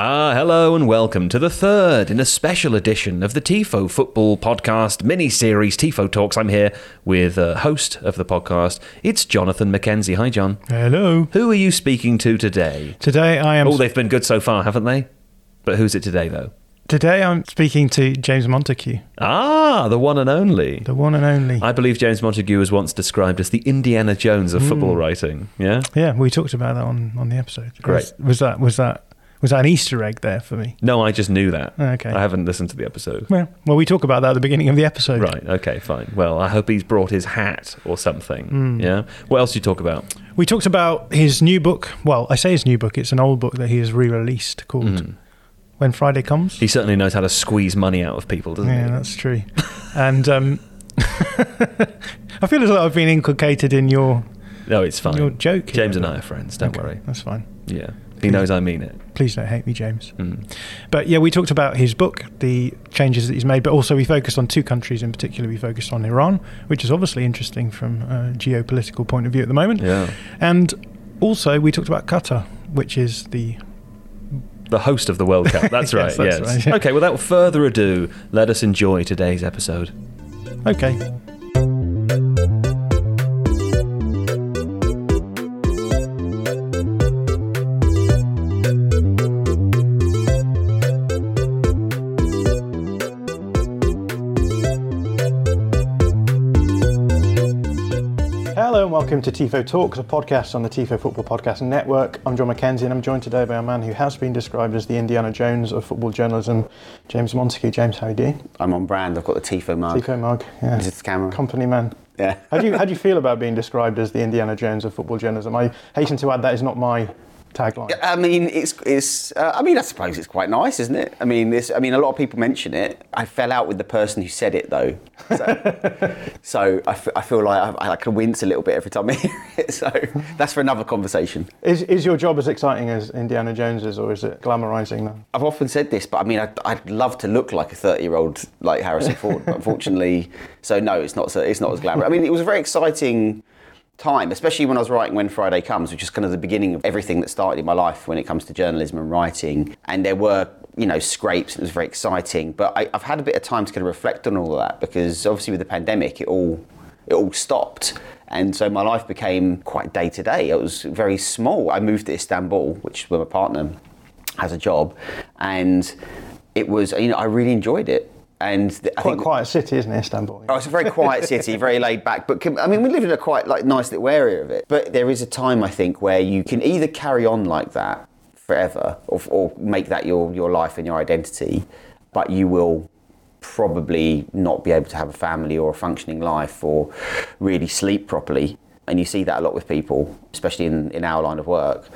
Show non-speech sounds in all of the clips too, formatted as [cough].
Ah, hello and welcome to the third in a special edition of the TIFO Football Podcast mini series TIFO Talks. I'm here with a host of the podcast. It's Jonathan McKenzie. Hi, John. Hello. Who are you speaking to today? Today I am. Oh, they've been good so far, haven't they? But who's it today, though? Today I'm speaking to James Montague, Ah, the one and only. the one and only. I believe James Montague was once described as the Indiana Jones of football Hmm. writing. Yeah? yeah, we talked about that on, on the episode. Great. Was, was that was that was that an Easter egg there for me? No, I just knew that. Okay. I haven't listened to the episode. Well, well, we talk about that at the beginning of the episode. Right, okay, fine. Well, I hope he's brought his hat or something. Hmm. Yeah? What else do you talk about? We talked about his new book. Well, I say his new book. It's an old book that he has re-released called Hmm. When Friday Comes. He certainly knows how to squeeze money out of people, doesn't Yeah, he? Yeah, that's true. and um, [laughs] I feel as though I've been inculcated in your No, it's fine. your joke. here, James and I are friends, don't Okay, worry. That's fine. Yeah. He knows I mean it. Please don't hate me, James. Mm. But yeah, we talked about his book, the changes that he's made, but also we focused on two countries in particular. We focused on Iran, which is obviously interesting from a geopolitical point of view at the moment. Yeah. And also we talked about Qatar, which is the. The host of the World Cup. [laughs] That's Yes, right, that's yes. right, yeah. Okay, without further ado, let us enjoy today's episode. Okay. Welcome to TIFO Talks, a podcast on the TIFO Football Podcast Network. I'm John McKenzie and I'm joined today by a man who has been described as the Indiana Jones of football journalism, James Montague. James, how are you doing? I'm on brand. I've got the Tifo mug. TIFO mug, yeah. Is it the camera? Company man. Yeah. How do you how do you [laughs] feel about being described as the Indiana Jones of football journalism? I hasten to add that is not my tagline. I mean, it's it's. Uh, I mean, I suppose it's quite nice, isn't it? I mean, this. I mean, a lot of people mention it. I fell out with the person who said it though, so, [laughs] so I, f- I feel like I, I can wince a little bit every time I hear it. So that's for another conversation. Is is your job as exciting as Indiana Jones's, or is it glamorizing them? I've often said this, but I mean, I'd, I'd love to look like a 30 year old like Harrison Ford, but unfortunately, [laughs] so no, it's not. So it's not as glamorous. I mean, it was a very exciting time, especially when I was writing When Friday Comes, which is kind of the beginning of everything that started in my life when it comes to journalism and writing. And there were, you know, scrapes. It was very exciting, but I, I've had a bit of time to kind of reflect on all of that because obviously with the pandemic, it all it all stopped. And so my life became quite day to day. It was very small. I moved to Istanbul, which is where my partner has a job, and it was you know I really enjoyed it. And th- I Quite a think quiet city, isn't it, Istanbul? Oh, it's a very quiet [laughs] city, very laid back. But I mean, we live in a quite like nice little area of it. But there is a time I think where you can either carry on like that forever, or, or make that your your life and your identity, but you will probably not be able to have a family or a functioning life or really sleep properly. And you see that a lot with people, especially in, in our line of work.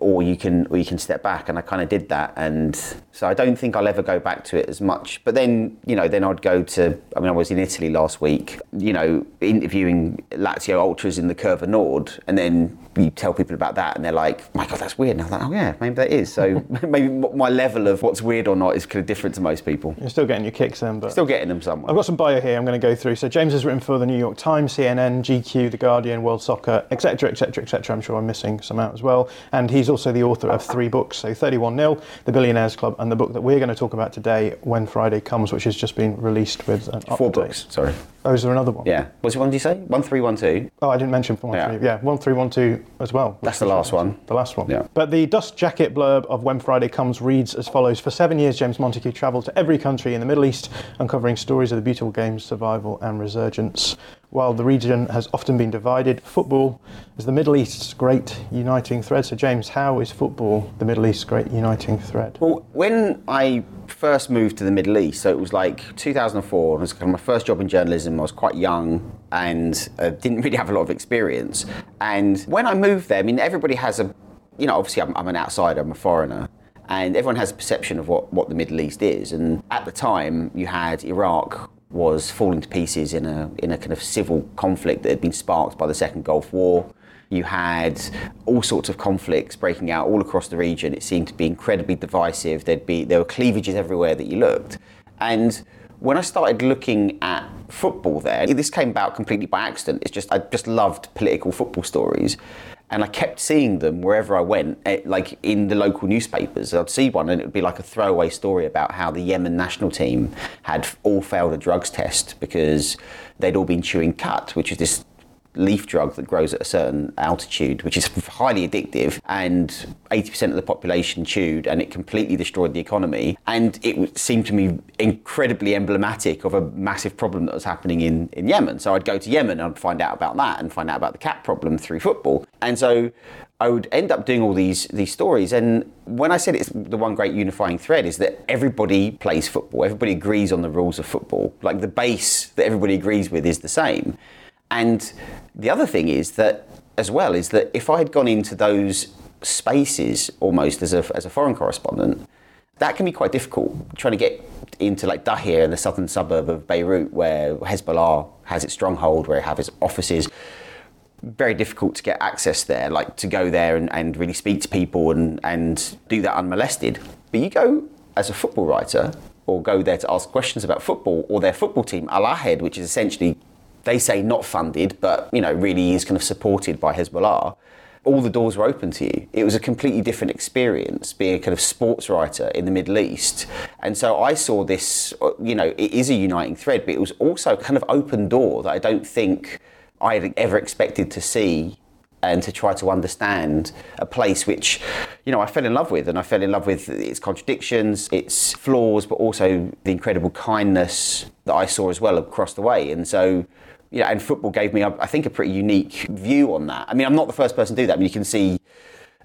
Or you can, or you can step back, and I kind of did that, and so I don't think I'll ever go back to it as much. But then, you know, then I'd go to. I mean, I was in Italy last week, you know, interviewing Lazio ultras in the Curva Nord, and then you tell people about that, and they're like, "My God, that's weird." And I was like, "Oh yeah, maybe that is." So [laughs] [laughs] maybe my level of what's weird or not is kind of different to most people. You're still getting your kicks then, but Still getting them somewhere. I've got some bio here I'm going to go through. So James has written for the New York Times, CNN, GQ, The Guardian, World Soccer, etc., etc., etc. I'm sure I'm missing some out as well. And he's also the author of three books, so 31 0 The Billionaires Club, and the book that we're going to talk about today, When Friday Comes, which has just been released with an Four update. books. Sorry. Oh, is there another one? Yeah. What's one? Did you say one three one two? Oh, I didn't mention four, Yeah. yeah. three. Yeah, one three one two as well. That's the last one. The last one. Yeah. But the dust jacket blurb of When Friday Comes reads as follows: For seven years, James Montague travelled to every country in the Middle East, uncovering stories of the beautiful game's survival and resurgence. While the region has often been divided, football is the Middle East's great uniting thread. So, James, how is football the Middle East's great uniting thread? Well, when I first moved to the Middle East, so it was like 2004, it was my first job in journalism. I was quite young and uh, didn't really have a lot of experience. And when I moved there, I mean, everybody has a you know, obviously I'm, I'm an outsider, I'm a foreigner, and everyone has a perception of what, what the Middle East is. And at the time, you had Iraq was falling to pieces in a in a kind of civil conflict that had been sparked by the Second Gulf War. You had all sorts of conflicts breaking out all across the region. It seemed to be incredibly divisive. There'd be there were cleavages everywhere that you looked, and when I started looking at football there, this came about completely by accident. It's just I just loved political football stories, and I kept seeing them wherever I went, eh, like in the local newspapers. I'd see one, and it would be like a throwaway story about how the Yemen national team had all failed a drugs test because they'd all been chewing khat, which is this leaf drug that grows at a certain altitude, which is [laughs] highly addictive, and 80% of the population chewed, and it completely destroyed the economy. And it seemed to me incredibly emblematic of a massive problem that was happening in, in Yemen. So I'd go to Yemen and I'd find out about that and find out about the khat problem through football. And so I would end up doing all these these stories. And when I said it's the one great unifying thread is that everybody plays football. Everybody agrees on the rules of football. Like the base that everybody agrees with is the same. And the other thing is that, as well, is that if I had gone into those spaces almost as a, as a foreign correspondent, that can be quite difficult trying to get into like Dahiyeh, in the southern suburb of Beirut, where Hezbollah has its stronghold, where it has its offices. Very difficult to get access there, like to go there and, and really speak to people and, and do that unmolested. But you go as a football writer or go there to ask questions about football or their football team, Al Ahed, which is essentially they say not funded, but you know really is kind of supported by Hezbollah. All the doors were open to you. It was a completely different experience being a kind of sports writer in the Middle East. And so I saw this, uh, you know, it is a uniting thread, but it was also kind of open door that I don't think I had ever expected to see and to try to understand a place which, you know, I fell in love with. And I fell in love with its contradictions, its flaws, but also the incredible kindness that I saw as well across the way. And so, you know, and football gave me, I think, a pretty unique view on that. I mean, I'm not the first person to do that. I mean, you can see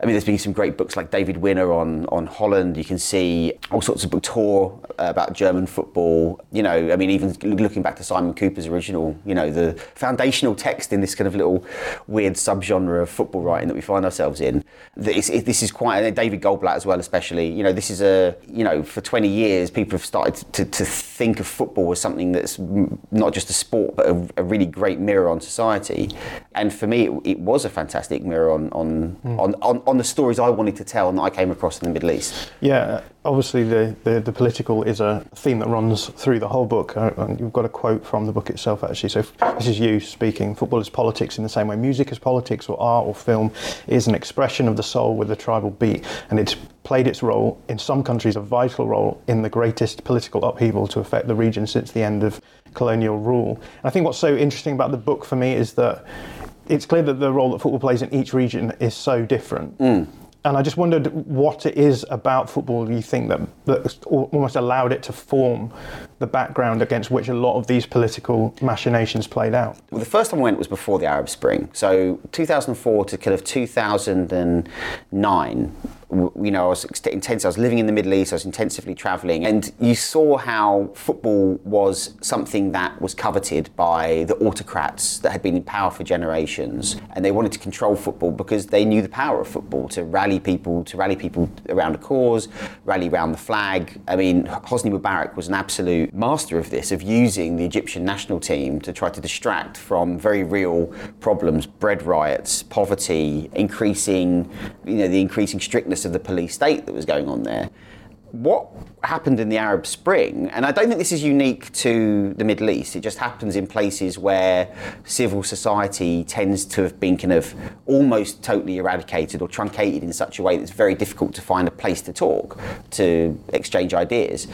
I mean, there's been some great books like David Winner on on Holland. You can see all sorts of book tour about German football. You know, I mean, even looking back to Simon Kuper's original, you know, the foundational text in this kind of little weird subgenre of football writing that we find ourselves in. This, this is quite and David Goldblatt as well, especially. You know, this is a you know, for 20 years, people have started to, to think of football as something that's not just a sport, but a, a really great mirror on society. And for me, it, it was a fantastic mirror on on, mm. on, on on the stories I wanted to tell and that I came across in the Middle East. Yeah, obviously the, the, the political is a theme that runs through the whole book. Uh, and you've got a quote from the book itself, actually. So this is you speaking. Football is politics in the same way music is politics, or art or film is an expression of the soul with a tribal beat, and it's played its role in some countries a vital role in the greatest political upheaval to affect the region since the end of colonial rule. And I think what's so interesting about the book for me is that it's clear that the role that football plays in each region is so different. Mm. And I just wondered what it is about football you think that, that almost allowed it to form the background against which a lot of these political machinations played out. Well, the first time I went was before the Arab Spring. So 2004 to kind of 2009 you know, I was intense. I was living in the Middle East. I was intensively traveling, and you saw how football was something that was coveted by the autocrats that had been in power for generations, and they wanted to control football because they knew the power of football to rally people, to rally people around a cause, rally around the flag. I mean, Hosni Mubarak was an absolute master of this, of using the Egyptian national team to try to distract from very real problems: bread riots, poverty, increasing, you know, the increasing strictness of the police state that was going on there. What happened in the Arab Spring, and I don't think this is unique to the Middle East, it just happens in places where civil society tends to have been kind of almost totally eradicated or truncated in such a way that it's very difficult to find a place to talk, to exchange ideas,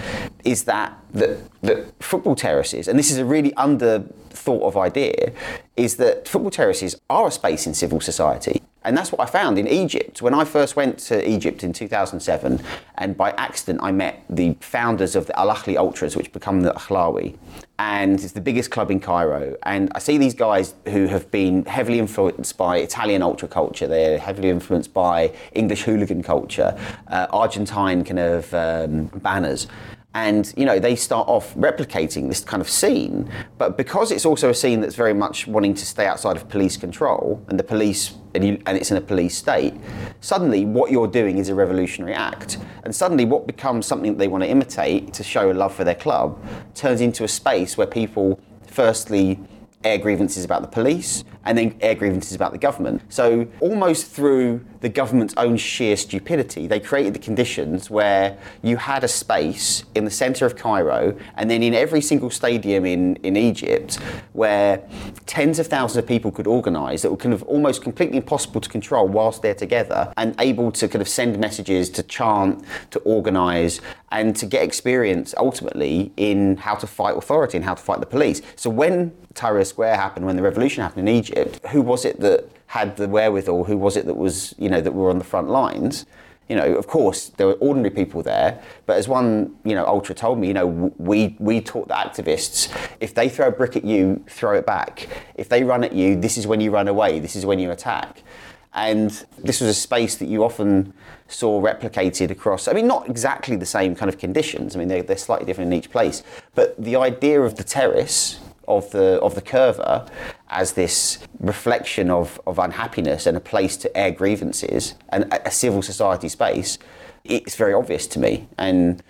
is that that, that football terraces, and this is a really under thought of idea, is that football terraces are a space in civil society. And that's what I found in Egypt. When I first went to Egypt in 2007, and by accident I met the founders of the Al Ahly Ultras, which become the Ahlawi. And it's the biggest club in Cairo. And I see these guys who have been heavily influenced by Italian ultra culture, they're heavily influenced by English hooligan culture, uh, Argentine kind of um, banners And you know they start off replicating this kind of scene, but because it's also a scene that's very much wanting to stay outside of police control, and the police and, you, and it's in a police state, suddenly what you're doing is a revolutionary act, and suddenly what becomes something that they want to imitate to show a love for their club turns into a space where people, firstly, air grievances about the police and then air grievances about the government. So, almost through the government's own sheer stupidity, they created the conditions where you had a space in the centre of Cairo and then in every single stadium in, in Egypt where tens of thousands of people could organise that were kind of almost completely impossible to control whilst they're together and able to kind of send messages, to chant, to organise, and to get experience ultimately in how to fight authority and how to fight the police. So, when Tahrir Square happened, when the revolution happened in Egypt, who was it that had the wherewithal? Who was it that was, you know, that were on the front lines? You know, of course, there were ordinary people there, but as one, you know, ultra told me, you know, we we taught the activists if they throw a brick at you, throw it back. If they run at you, this is when you run away. This is when you attack. And this was a space that you often saw replicated across, I mean, not exactly the same kind of conditions. I mean, they're, they're slightly different in each place. But the idea of the terrace, of the of the curva as this reflection of, of unhappiness and a place to air grievances and a, a civil society space, it's very obvious to me. And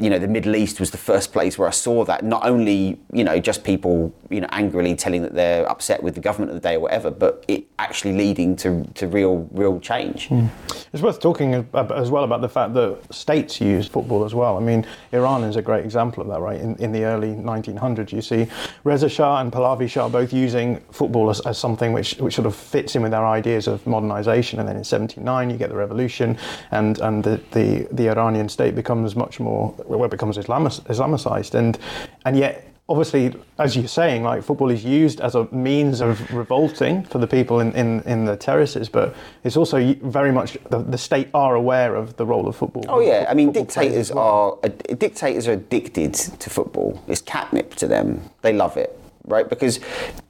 you know, the Middle East was the first place where I saw that. Not only, you know, just people, you know, angrily telling that they're upset with the government of the day or whatever, but it actually leading to, to real, real change. Mm. It's worth talking as well about the fact that states use football as well. I mean, Iran is a great example of that, right? In, in the early 1900s, you see Reza Shah and Pahlavi Shah both using football as, as something which, which sort of fits in with their ideas of modernization. And then in 79, you get the revolution, and, and the, the, the Iranian state becomes much more where it becomes Islamicized, and and yet obviously, as you're saying, like football is used as a means of revolting for the people in, in, in the terraces, but it's also very much the, the state are aware of the role of football. Oh yeah, I mean dictators well. are dictators are addicted to football. It's catnip to them. They love it right? Because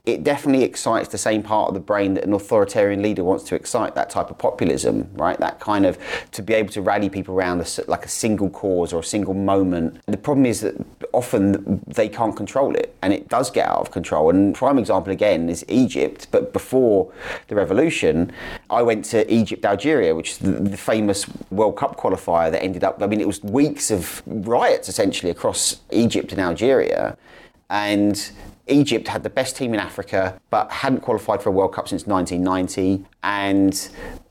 it definitely excites the same part of the brain that an authoritarian leader wants to excite, that type of populism, right? That kind of to be able to rally people around a, like a single cause or a single moment. The problem is that often they can't control it and it does get out of control. And prime example again is Egypt, but before the revolution, I went to Egypt, Algeria, which is the, the famous World Cup qualifier that ended up, I mean, it was weeks of riots essentially across Egypt and Algeria. And Egypt had the best team in Africa, but hadn't qualified for a World Cup since 1990. And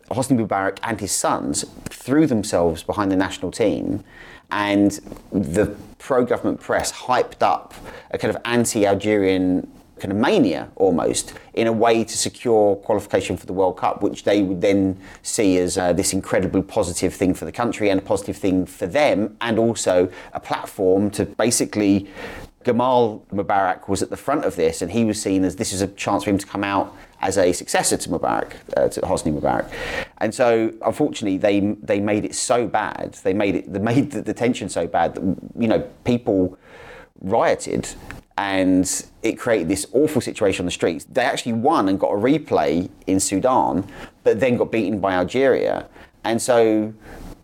Hosni Mubarak and his sons threw themselves behind the national team. And the pro government press hyped up a kind of anti Algerian kind of mania almost in a way to secure qualification for the World Cup, which they would then see as uh, this incredibly positive thing for the country and a positive thing for them, and also a platform to basically Gamal Mubarak was at the front of this, and he was seen as this is a chance for him to come out as a successor to Mubarak, uh, to Hosni Mubarak. And so, unfortunately, they they made it so bad. They made it. They made the, the tension so bad that you know people rioted. And it created this awful situation on the streets. They actually won and got a replay in Sudan, but then got beaten by Algeria. And so,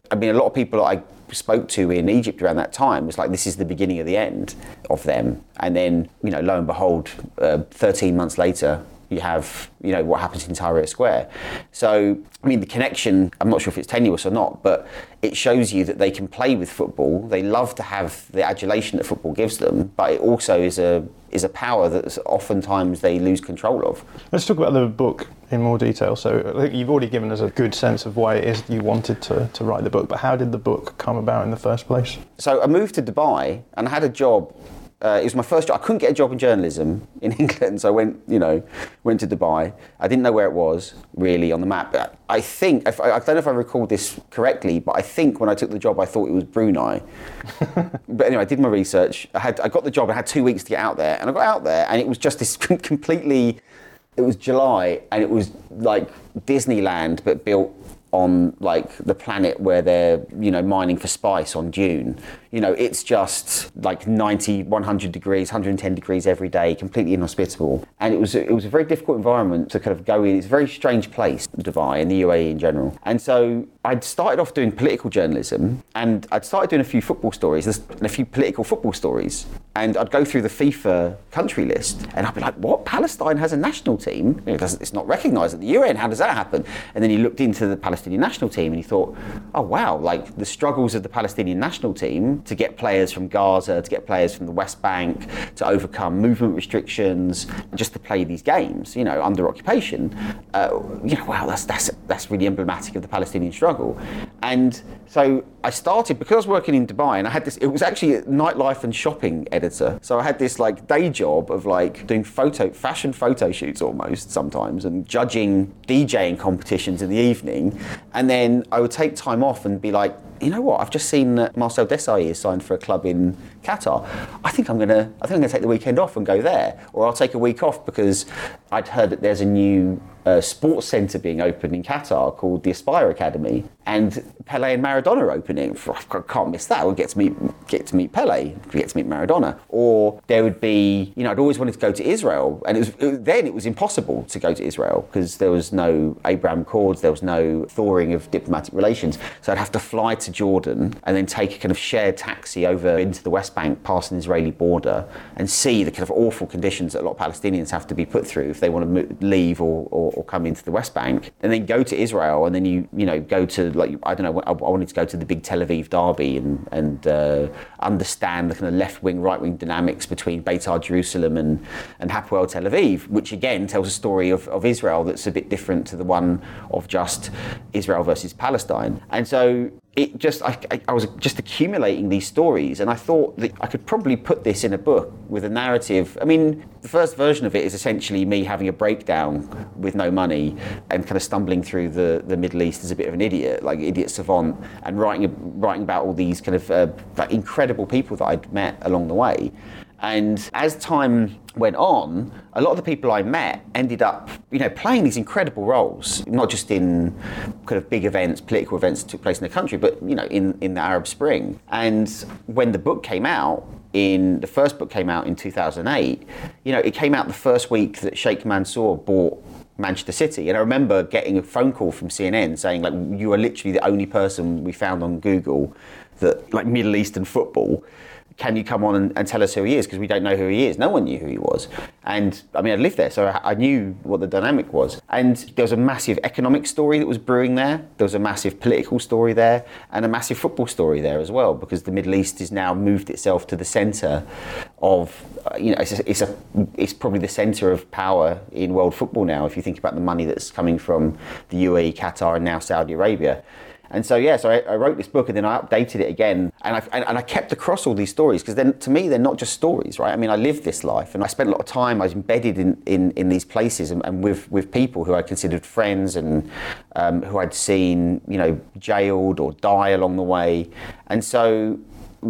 I mean, a lot of people I spoke to in Egypt around that time was like, this is the beginning of the end of them. And then, you know, lo and behold, uh, 13 months later, you have, you know, what happens in Tahrir Square. So, I mean, the connection, I'm not sure if it's tenuous or not, but it shows you that they can play with football. They love to have the adulation that football gives them, but it also is a is a power that oftentimes they lose control of. Let's talk about the book in more detail. So I think you've already given us a good sense of why it is you wanted to, to write the book, but how did the book come about in the first place? So I moved to Dubai and I had a job uh, it was my first job. I couldn't get a job in journalism in [laughs] England, so I went, you know, went to Dubai. I didn't know where it was really on the map. But I think, if, I don't know if I recall this correctly, but I think when I took the job, I thought it was Brunei. [laughs] but anyway, I did my research. I had, I got the job. I had two weeks to get out there, and I got out there, and it was just this [laughs] completely. It was July, and it was like Disneyland, but built on like the planet where they're you know mining for spice on Dune. You know, it's just like 90, 100 degrees, 110 degrees every day, completely inhospitable. And it was it was a very difficult environment to kind of go in. It's a very strange place, Dubai and the UAE in general. And so I'd started off doing political journalism and I'd started doing a few football stories and a few political football stories. And I'd go through the FIFA country list and I'd be like, what? Palestine has a national team? It it's not recognised at the UN. How does that happen? And then he looked into the Palestinian national team and he thought, oh, wow, like the struggles of the Palestinian national team to get players from Gaza, to get players from the West Bank, to overcome movement restrictions, just to play these games, you know, under occupation. Uh, you know, wow, that's, that's, that's really emblematic of the Palestinian struggle. And so I started because I was working in Dubai and I had this, it was actually a nightlife and shopping editor. So I had this like day job of like doing photo, fashion photo shoots almost sometimes and judging DJing competitions in the evening. And then I would take time off and be like, you know what? I've just seen that Marcel Desailly is signed for a club in Qatar. I think I'm gonna. I think I'm gonna take the weekend off and go there, or I'll take a week off because I'd heard that there's a new uh, sports centre being opened in Qatar called the Aspire Academy, and Pele and Maradona opening. I can't miss that. We'll get to meet get to meet Pele, get to meet Maradona. Or there would be, you know, I'd always wanted to go to Israel, and it was, then it was impossible to go to Israel because there was no Abraham Accords, there was no thawing of diplomatic relations. So I'd have to fly to Jordan and then take a kind of shared taxi over into the West Bank, past an Israeli border, and see the kind of awful conditions that a lot of Palestinians have to be put through if they want to move, leave or, or or come into the West Bank, and then go to Israel, and then you you know go to like I don't know I, wanted to go to the big Tel Aviv derby and and uh, understand the kind of left wing right wing dynamics between Beitar Jerusalem and and Hapoel Tel Aviv, which again tells a story of, of Israel that's a bit different to the one of just Israel versus Palestine, and so it just I, I, was just accumulating these stories and i thought that i could probably put this in a book with a narrative. I mean the first version of it is essentially me having a breakdown with no money and kind of stumbling through the, the middle east as a bit of an idiot like idiot savant and writing writing about all these kind of uh, incredible people that i'd met along the way. And as time went on, a lot of the people I met ended up, you know, playing these incredible roles, not just in kind of big events, political events that took place in the country, but you know, in, in the Arab Spring. And when the book came out, in the first book came out in 2008, you know, it came out the first week that Sheikh Mansour bought Manchester City. And I remember getting a phone call from CNN saying, like, you are literally the only person we found on Google that, like, Middle Eastern football can you come on and, and tell us who he is? Because we don't know who he is. No one knew who he was. And I mean, I lived there, so I, I, knew what the dynamic was. And there was a massive economic story that was brewing there. There was a massive political story there, and a massive football story there as well, because the Middle East has now moved itself to the centre of, uh, you know, it's, a, it's, a, it's probably the centre of power in world football now, if you think about the money that's coming from the UAE, Qatar, and now Saudi Arabia. And so, yeah, so I, I, wrote this book and then I updated it again. And I, and, and I kept across all these stories because then to me, they're not just stories, right? I mean, I lived this life and I spent a lot of time, I was embedded in, in, in these places and, and with, with people who I considered friends and um, who I'd seen, you know, jailed or die along the way. And so,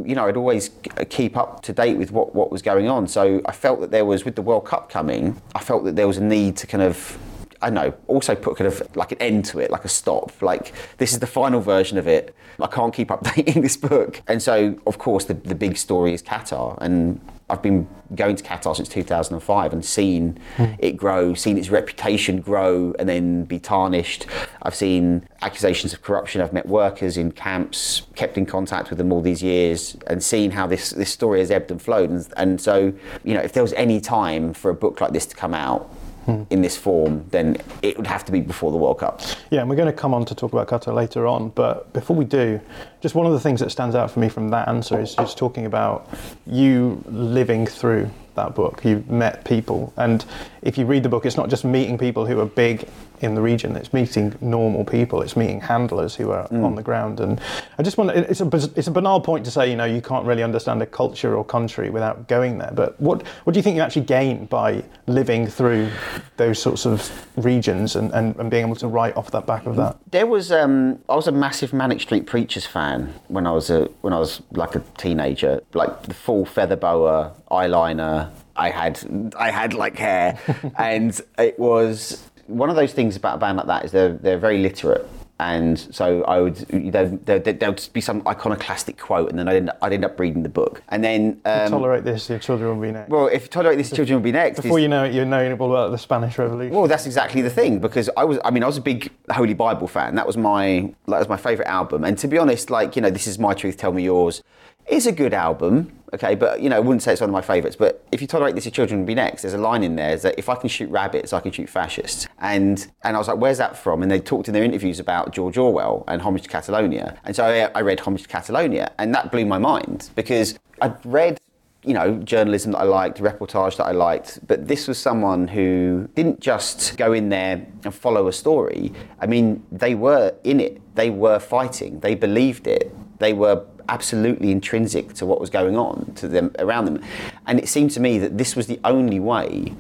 you know, I'd always keep up to date with what, what was going on. So I felt that there was, with the World Cup coming, I felt that there was a need to kind of I know, also put kind of like an end to it, like a stop. Like, this is the final version of it. I can't keep [laughs] updating this book. And so, of course, the, the big story is Qatar. And I've been going to Qatar since 2005 and seen mm. it grow, seen its reputation grow and then be tarnished. I've seen accusations of corruption. I've met workers in camps, kept in contact with them all these years, and seen how this, this story has ebbed and flowed. And, and so, you know, if there was any time for a book like this to come out, hmm. in this form, then it would have to be before the World Cup. Yeah, and we're going to come on to talk about Qatar later on. But before we do, just one of the things that stands out for me from that answer is just talking about you living through that book. You've met people, and if you read the book, it's not just meeting people who are big in the region. It's meeting normal people. It's meeting handlers who are mm. on the ground. And I just want it's a it's a banal point to say you know you can't really understand a culture or country without going there. But what what do you think you actually gain by living through those sorts of regions and, and, and being able to write off that back of that? There was um, I was a massive Manic Street Preachers fan when I was a when I was like a teenager, like the full feather boa eyeliner. I had I had like hair, [laughs] and it was one of those things about a band like that is they're they're very literate And so I would, there, there would be some iconoclastic quote, and then I'd end up, I'd end up reading the book. And then. Um, tolerate this, your children will be next. Well, if you tolerate this, children will be next. Before you know it, you're knowing all about the Spanish Revolution. well, that's exactly the thing because I was, I mean, I was a big Holy Bible fan. That was my, that was my favourite album. And to be honest, like, you know, this is My Truth, Tell Me Yours is a good album, okay, but, you know, I wouldn't say it's one of my favourites. But if you tolerate this, your children will be next. There's a line in there that if I can shoot rabbits, I can shoot fascists. And, and I was like, where's that from? And they talked in their interviews about George Orwell and Homage to Catalonia. And so I, I read Homage to Catalonia, and that blew my mind because I'd read you know, journalism that I liked, reportage that I liked, but this was someone who didn't just go in there and follow a story. I mean, they were in it, they were fighting, they believed it, they were absolutely intrinsic to what was going on to them around them. And it seemed to me that this was the only way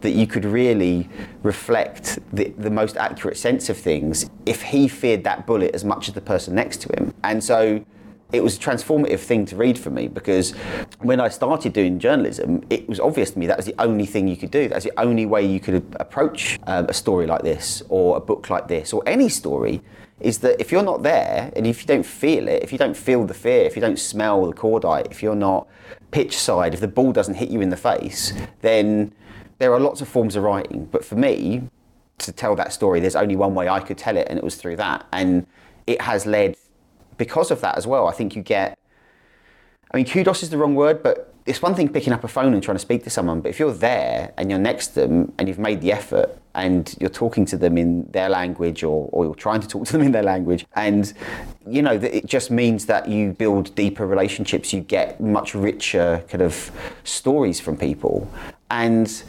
that you could really reflect the, the most accurate sense of things if he feared that bullet as much as the person next to him. And so it was a transformative thing to read for me because when I started doing journalism, it was obvious to me that was the only thing you could do. That's the only way you could approach um, a story like this or a book like this or any story. Is that if you're not there and if you don't feel it, if you don't feel the fear, if you don't smell the cordite, if you're not pitch side, if the ball doesn't hit you in the face, then there are lots of forms of writing. But for me, to tell that story, there's only one way I could tell it, and it was through that. And it has led because of that as well, I think you get. I mean, kudos is the wrong word, but it's one thing picking up a phone and trying to speak to someone. But if you're there and you're next to them and you've made the effort and you're talking to them in their language or, or you're trying to talk to them in their language, and you know, it just means that you build deeper relationships, you get much richer kind of stories from people. And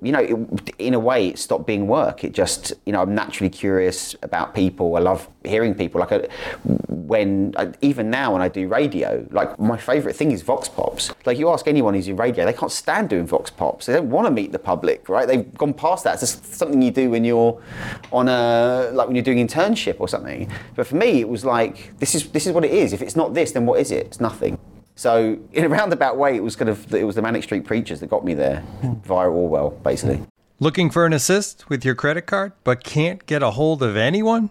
you know, it, in a way, it stopped being work. It just, you know, I'm naturally curious about people. I love hearing people. Like, I, when I, even now when I do radio, like my favourite thing is vox pops. Like, you ask anyone who's in radio, they can't stand doing vox pops. They don't want to meet the public, right? They've gone past that. It's just something you do when you're on a like when you're doing internship or something. But for me, it was like this is this is what it is. If it's not this, then what is it? It's nothing. So [laughs] in a roundabout way, it was kind of it was the Manic Street Preachers that got me there hmm. via Orwell, basically. Looking for an assist with your credit card, but can't get a hold of anyone?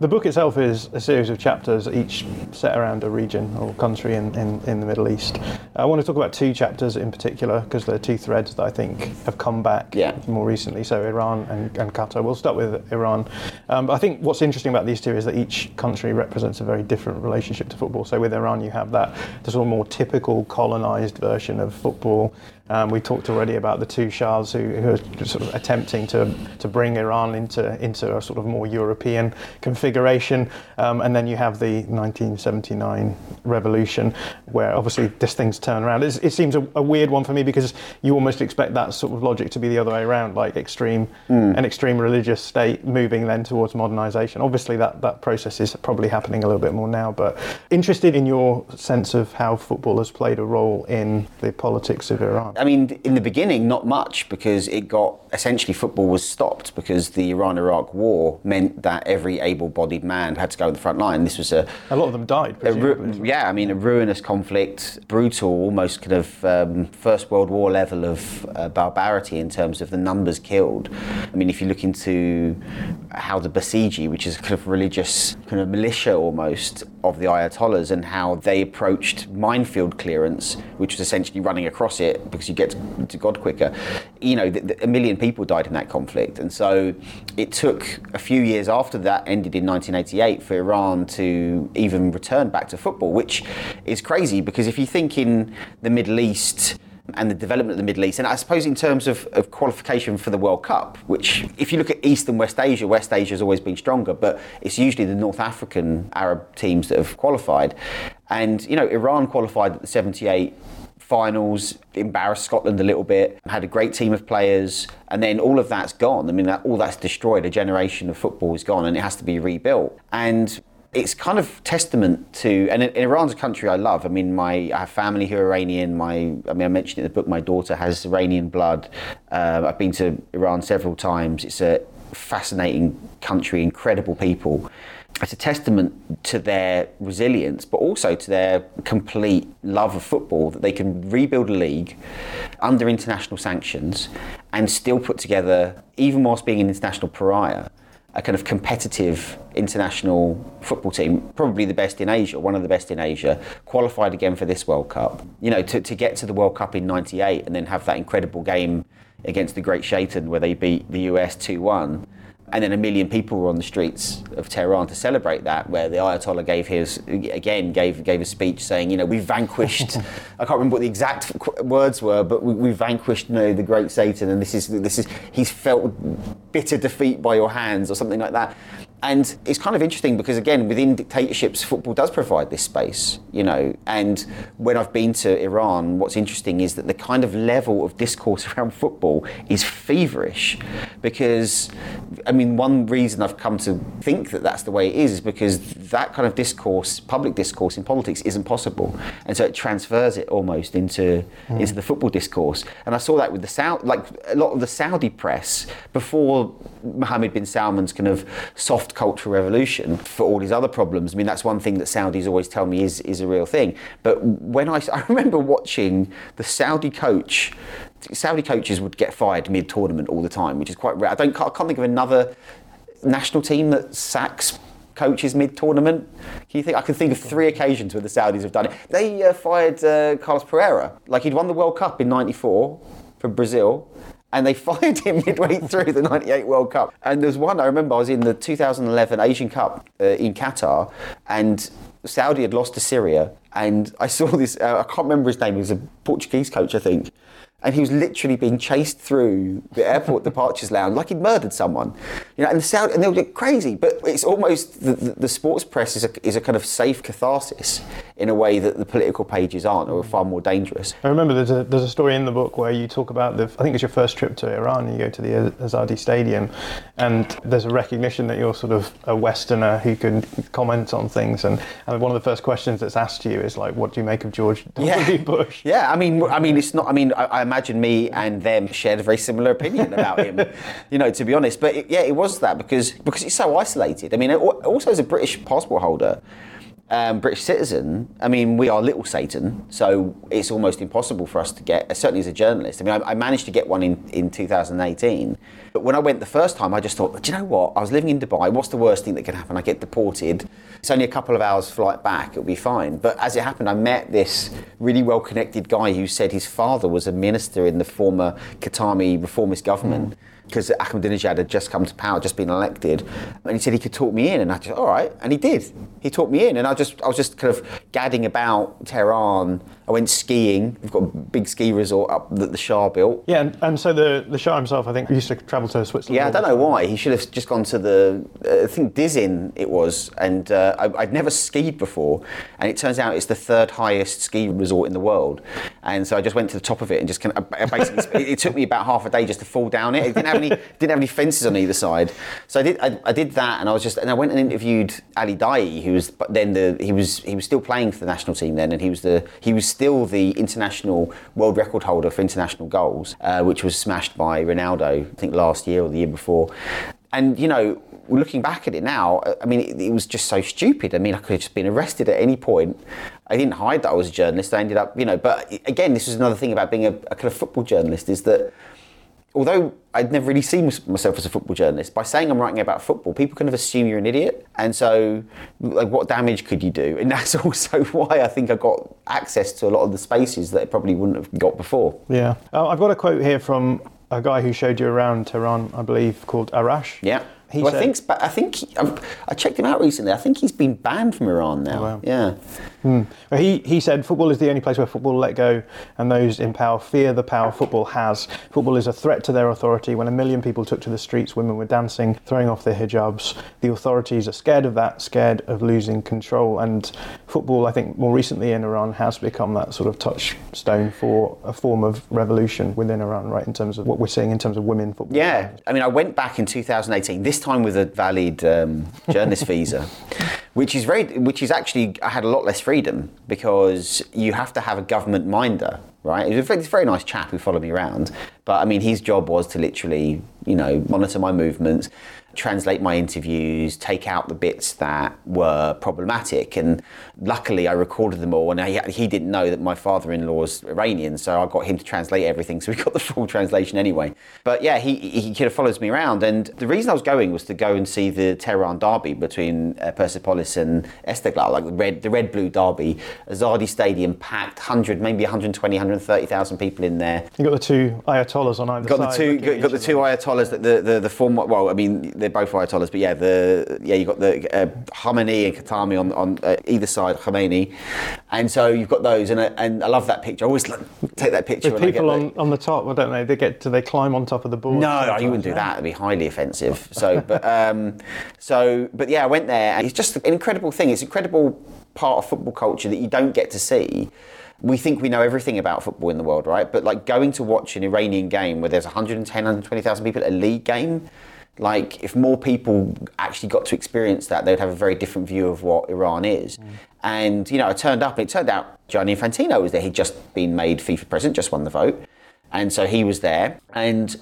The book itself is a series of chapters, each set around a region or country in, in, in the Middle East. I want to talk about two chapters in particular because they're two threads that I think have come back Yeah. more recently. So Iran and, and Qatar. We'll start with Iran. Um, but I think what's interesting about these two is that each country represents a very different relationship to football. So with Iran, you have that the sort of more typical colonized version of football. Um, we talked already about the two shahs who, who are sort of attempting to, to bring Iran into, into a sort of more European configuration. Um, and then you have the 1979 revolution, where obviously this thing's turned around. It's, it seems a, a weird one for me because you almost expect that sort of logic to be the other way around, like extreme, an extreme religious state moving then towards modernization. Obviously, that, that process is probably happening a little bit more now, but interested in your sense of how football has played a role in the politics of Iran. I mean, in the beginning, not much because it got essentially football was stopped because the Iran-Iraq War meant that every able-bodied man had to go to the front line. This was a A lot of them died. ru- yeah, I mean, a ruinous conflict, brutal, almost kind of um, First World War level of uh, barbarity in terms of the numbers killed. I mean, if you look into how the Basiji, which is a kind of religious kind of militia almost of the Ayatollahs, and how they approached minefield clearance, which was essentially running across it because you get to, to God quicker. You know, a million people died in that conflict, and so it took a few years after that ended in 1988 for Iran to even return back to football, which is crazy because if you think in the Middle East, and the development of the Middle East. And I suppose in terms of, of qualification for the World Cup, which if you look at East and West Asia, West Asia has always been stronger, but it's usually the North African Arab teams that have qualified. And, you know, Iran qualified at the 78 finals, embarrassed Scotland a little bit, had a great team of players, and then all of that's gone. I mean, that, all that's destroyed. A generation of football is gone, and it has to be rebuilt. And it's kind of testament to, and Iran's a country I love. I mean, my I have family who are Iranian. My, I mean, I mentioned in the book, my daughter has Iranian blood. Uh, I've been to Iran several times. It's a fascinating country, incredible people it's a testament to their resilience, but also to their complete love of football that they can rebuild a league under international sanctions and still put together, even whilst being an international pariah, a kind of competitive international football team, probably the best in Asia, one of the best in Asia, qualified again for this World Cup. You know, to, to get to the World Cup in 98 and then have that incredible game against the great Shaitan where they beat the US 2 1 and then a million people were on the streets of Tehran to celebrate that, where the Ayatollah gave his again gave gave a speech saying, you know, we vanquished. [laughs] I can't remember what the exact words were, but we, we vanquished, you know, the great Satan, and this is this is he's felt bitter defeat by your hands or something like that. And it's kind of interesting because, again, within dictatorships, football does provide this space, you know. And when I've been to Iran, what's interesting is that the kind of level of discourse [laughs] around football is feverish. Because, I mean, one reason I've come to think that that's the way it is is because that kind of discourse, public discourse in politics, isn't possible. And so it transfers it almost into, mm. into the football discourse. And I saw that with the Saudi, like a lot of the Saudi press before Mohammed bin Salman's kind of soft cultural revolution for all his other problems. I mean, that's one thing that Saudis always tell me is, is a real thing. But when I, [laughs] I remember watching the Saudi coach, Saudi coaches would get fired mid tournament all the time, which is quite rare. I, don't, I can't think of another national team that sacks coaches mid-tournament? Can you think? I can think of three occasions where the Saudis have done it. They uh, fired uh, Carlos Parreira, like he'd won the World Cup in '94 for Brazil, and they [laughs] fired him midway [laughs] through the 98 World Cup. And there's one I remember I was in the 2011 Asian Cup uh, in Qatar and Saudi had lost to Syria and I saw this uh, I can't remember his name he was a Portuguese coach I think and he was literally being chased through the airport departures lounge like he'd murdered someone. You know, and the Saudi, and they were crazy. But it's almost the, the, the, sports press is a, is a kind of safe catharsis in a way that the political pages aren't, or are far more dangerous. I remember there's a, there's a story in the book where you talk about the. I think it's your first trip to Iran. You go to the Azadi Stadium, and there's a recognition that you're sort of a Westerner who can comment on things. And, and one of the first questions that's asked to you is like, "What do you make of George W. Yeah. Bush?" Yeah, I mean, I mean, it's not. I mean, I, I imagine me and them shared a very similar opinion about him. [laughs] you know, to be honest. But it, yeah, it was that because because he's so isolated. I mean, also as a British passport holder. Um, British citizen, I mean, we are little Satan, so it's almost impossible for us to get, certainly as a journalist. I mean, I, I, managed to get one in, in 2018, but when I went the first time, I just thought, do you know what? I was living in Dubai, what's the worst thing that can happen? I get deported. It's only a couple of hours flight back, it'll be fine. But as it happened, I met this really well connected guy who said his father was a minister in the former Khatami reformist government. Mm because Ahmadinejad had just come to power, just been elected, and he said he could talk me in, and I just all right, and he did. He talked me in, and I just I was just kind of gadding about Tehran. I went skiing. We've got a big ski resort up that the Shah built. Yeah, and, and so the the Shah himself, I think, used to travel to Switzerland. Yeah, I don't know why. He should have just gone to the uh, I think Dizin it was, and uh, I, would never skied before, and it turns out it's the third highest ski resort in the world, and so I just went to the top of it and just kind of basically it, it took me about half a day just to fall down it. It didn't have any didn't have any fences on either side. So I did I, I, did that, and I was just and I went and interviewed Ali Daei, who was but then the he was he was still playing for the national team then, and he was the he was still the international world record holder for international goals, uh, which was smashed by Ronaldo, I think last year or the year before. And you know, looking back at it now, I mean, it, it, was just so stupid. I mean, I could have just been arrested at any point. I didn't hide that I was a journalist. I ended up, you know, but again, this is another thing about being a, a kind of football journalist is that although I'd never really seen myself as a football journalist, by saying I'm writing about football, people kind of assume you're an idiot. And so, like, what damage could you do? And [laughs] that's also why I think I got access to a lot of the spaces that I probably wouldn't have got before. Yeah. Uh, I've got a quote here from a guy who showed you around Tehran, I believe, called Arash. Yeah. He well, said, I think, I think, I checked him out recently. I think he's been banned from Iran now. Oh, wow. Yeah. Well, he, he said football is the only place where football let go and those in power fear the power football has. Football is a threat to their authority. When a million people took to the streets, women were dancing, throwing off their hijabs. The authorities are scared of that, scared of losing control. And football, I think, more recently in Iran has become that sort of touchstone for a form of revolution within Iran, right, in terms of what we're seeing in terms of women football. Yeah, I mean, I went back in 2018. This time with a valid um, journalist [laughs] visa, which is very, which is actually I had a lot less freedom because you have to have a government minder, right? He's a very, a very nice chap who followed me around, but I mean, his job was to literally, you know, monitor my movements, translate my interviews, take out the bits that were problematic. And luckily, I recorded them all. And he, he didn't know that my father in law is Iranian, so I got him to translate everything. [laughs] So we got the full translation anyway. But yeah, he, he kind of follows me around. And the reason I was going was to go and see the Tehran derby between uh, Persepolis and Esteghlal, like the red, the red blue derby. Azadi Stadium packed, 100, maybe 120, 130,000 people in there You've got the two ayatollahs on either got side. the two got, got the two ayatollahs that the, the the former well I mean they're both ayatollahs but yeah the yeah you got the uh, Khamenei and Khatami on on uh, either side Khamenei and so you've got those and I, and I love that picture I always like, take that picture The I people the- on, on the top, well, don't they? They get do they climb on top of the board? no, no, you wouldn't do that. It'd be highly offensive. [laughs] So, but um, so, but yeah, I went there, and it's just an incredible thing. It's an incredible part of football culture that you don't get to see. We think we know everything about football in the world, right? But like going to watch an Iranian game where there's 110, 120,000 people at a league game, like if more people actually got to experience that, they'd have a very different view of what Iran is. And you know, I turned up, and it turned out Gianni Infantino was there. He'd just been made FIFA president, just won the vote, and so he was there. And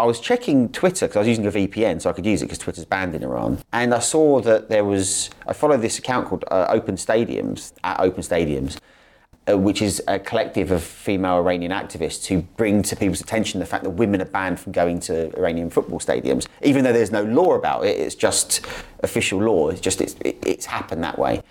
I was checking Twitter because I was using a VPN, so I could use it because Twitter's banned in Iran. And I saw that there was, I followed this account called uh, Open Stadiums, at Open Stadiums, uh, which is a collective of female Iranian activists who bring to people's attention the fact that women are banned from going to Iranian football stadiums, even though there's no law about it. It's just official law. It's just it's, it, it's happened that way.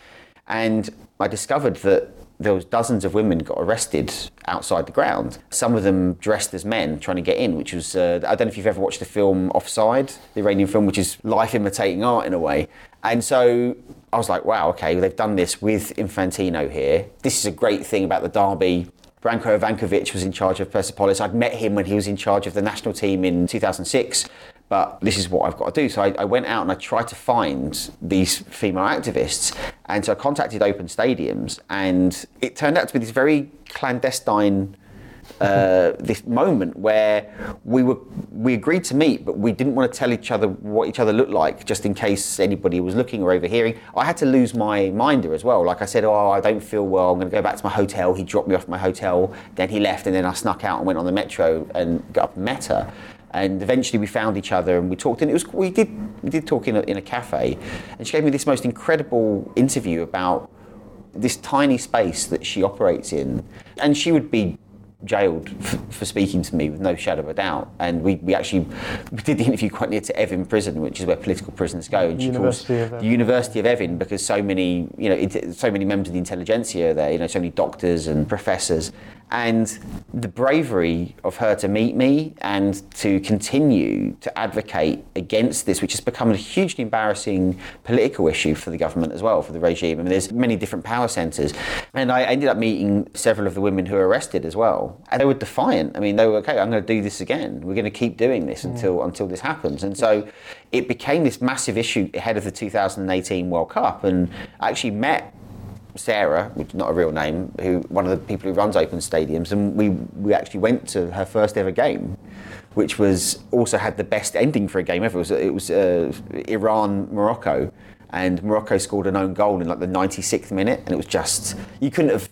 And I discovered that there was dozens of women got arrested outside the ground. Some of them dressed as men trying to get in, which was uh, I don't know if you've ever watched the film Offside, the Iranian film, which is life imitating art in a way. And so I was like, wow, okay, they've done this with Infantino here. This is a great thing about the derby. Branko Ivankovic was in charge of Persepolis. I'd met him when he was in charge of the national team in 2006 but this is what I've got to do. So I, I, went out and I tried to find these female activists. And so I contacted Open Stadiums, and it turned out to be this very clandestine. Uh, this moment where we were we agreed to meet, but we didn't want to tell each other what each other looked like, just in case anybody was looking or overhearing. I had to lose my minder as well. Like I said, oh, I don't feel well. I'm going to go back to my hotel. He dropped me off at my hotel. Then he left, and then I snuck out and went on the metro and got up and met her and eventually we found each other and we talked and it was we did we did talk in a, in a cafe and she gave me this most incredible interview about this tiny space that she operates in and she would be jailed f- for speaking to me with no shadow of a doubt. And we, we actually we did the interview quite near to Evin prison which is where political prisoners go. And she University calls of the University of Evin because so many you know it, so many members of the intelligentsia are there you know so many doctors and professors and the bravery of her to meet me and to continue to advocate against this, which has become a hugely embarrassing political issue for the government as well, for the regime. I mean, there's many different power centres. And I ended up meeting several of the women who were arrested as well. And they were defiant. I mean, they were, okay, I'm going to do this again. We're going to keep doing this mm. until, until this happens. And so it became this massive issue ahead of the 2018 World Cup. And I actually met Sarah, which is not a real name, who one of the people who runs Open Stadiums, and we we actually went to her first ever game, which was also had the best ending for a game ever. It was it was uh, Iran Morocco, and Morocco scored an own goal in like the 96th minute, and it was just you couldn't have.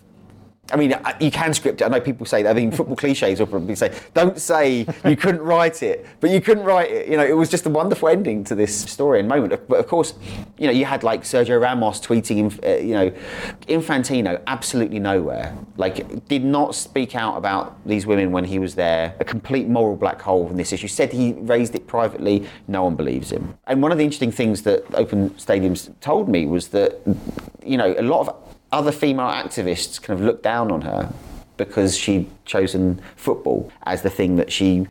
I mean, you can script it. I know people say that. I mean, football cliches will probably say, don't say you couldn't write it, but you couldn't write it. You know, it was just a wonderful ending to this story and moment. But of course, you know, you had like Sergio Ramos tweeting, uh, you know, Infantino absolutely nowhere. Like, did not speak out about these women when he was there. A complete moral black hole in this issue. Said he raised it privately. No one believes him. And one of the interesting things that Open Stadiums told me was that, you know, a lot of other female activists kind of looked down on her because she'd chosen football as the thing that she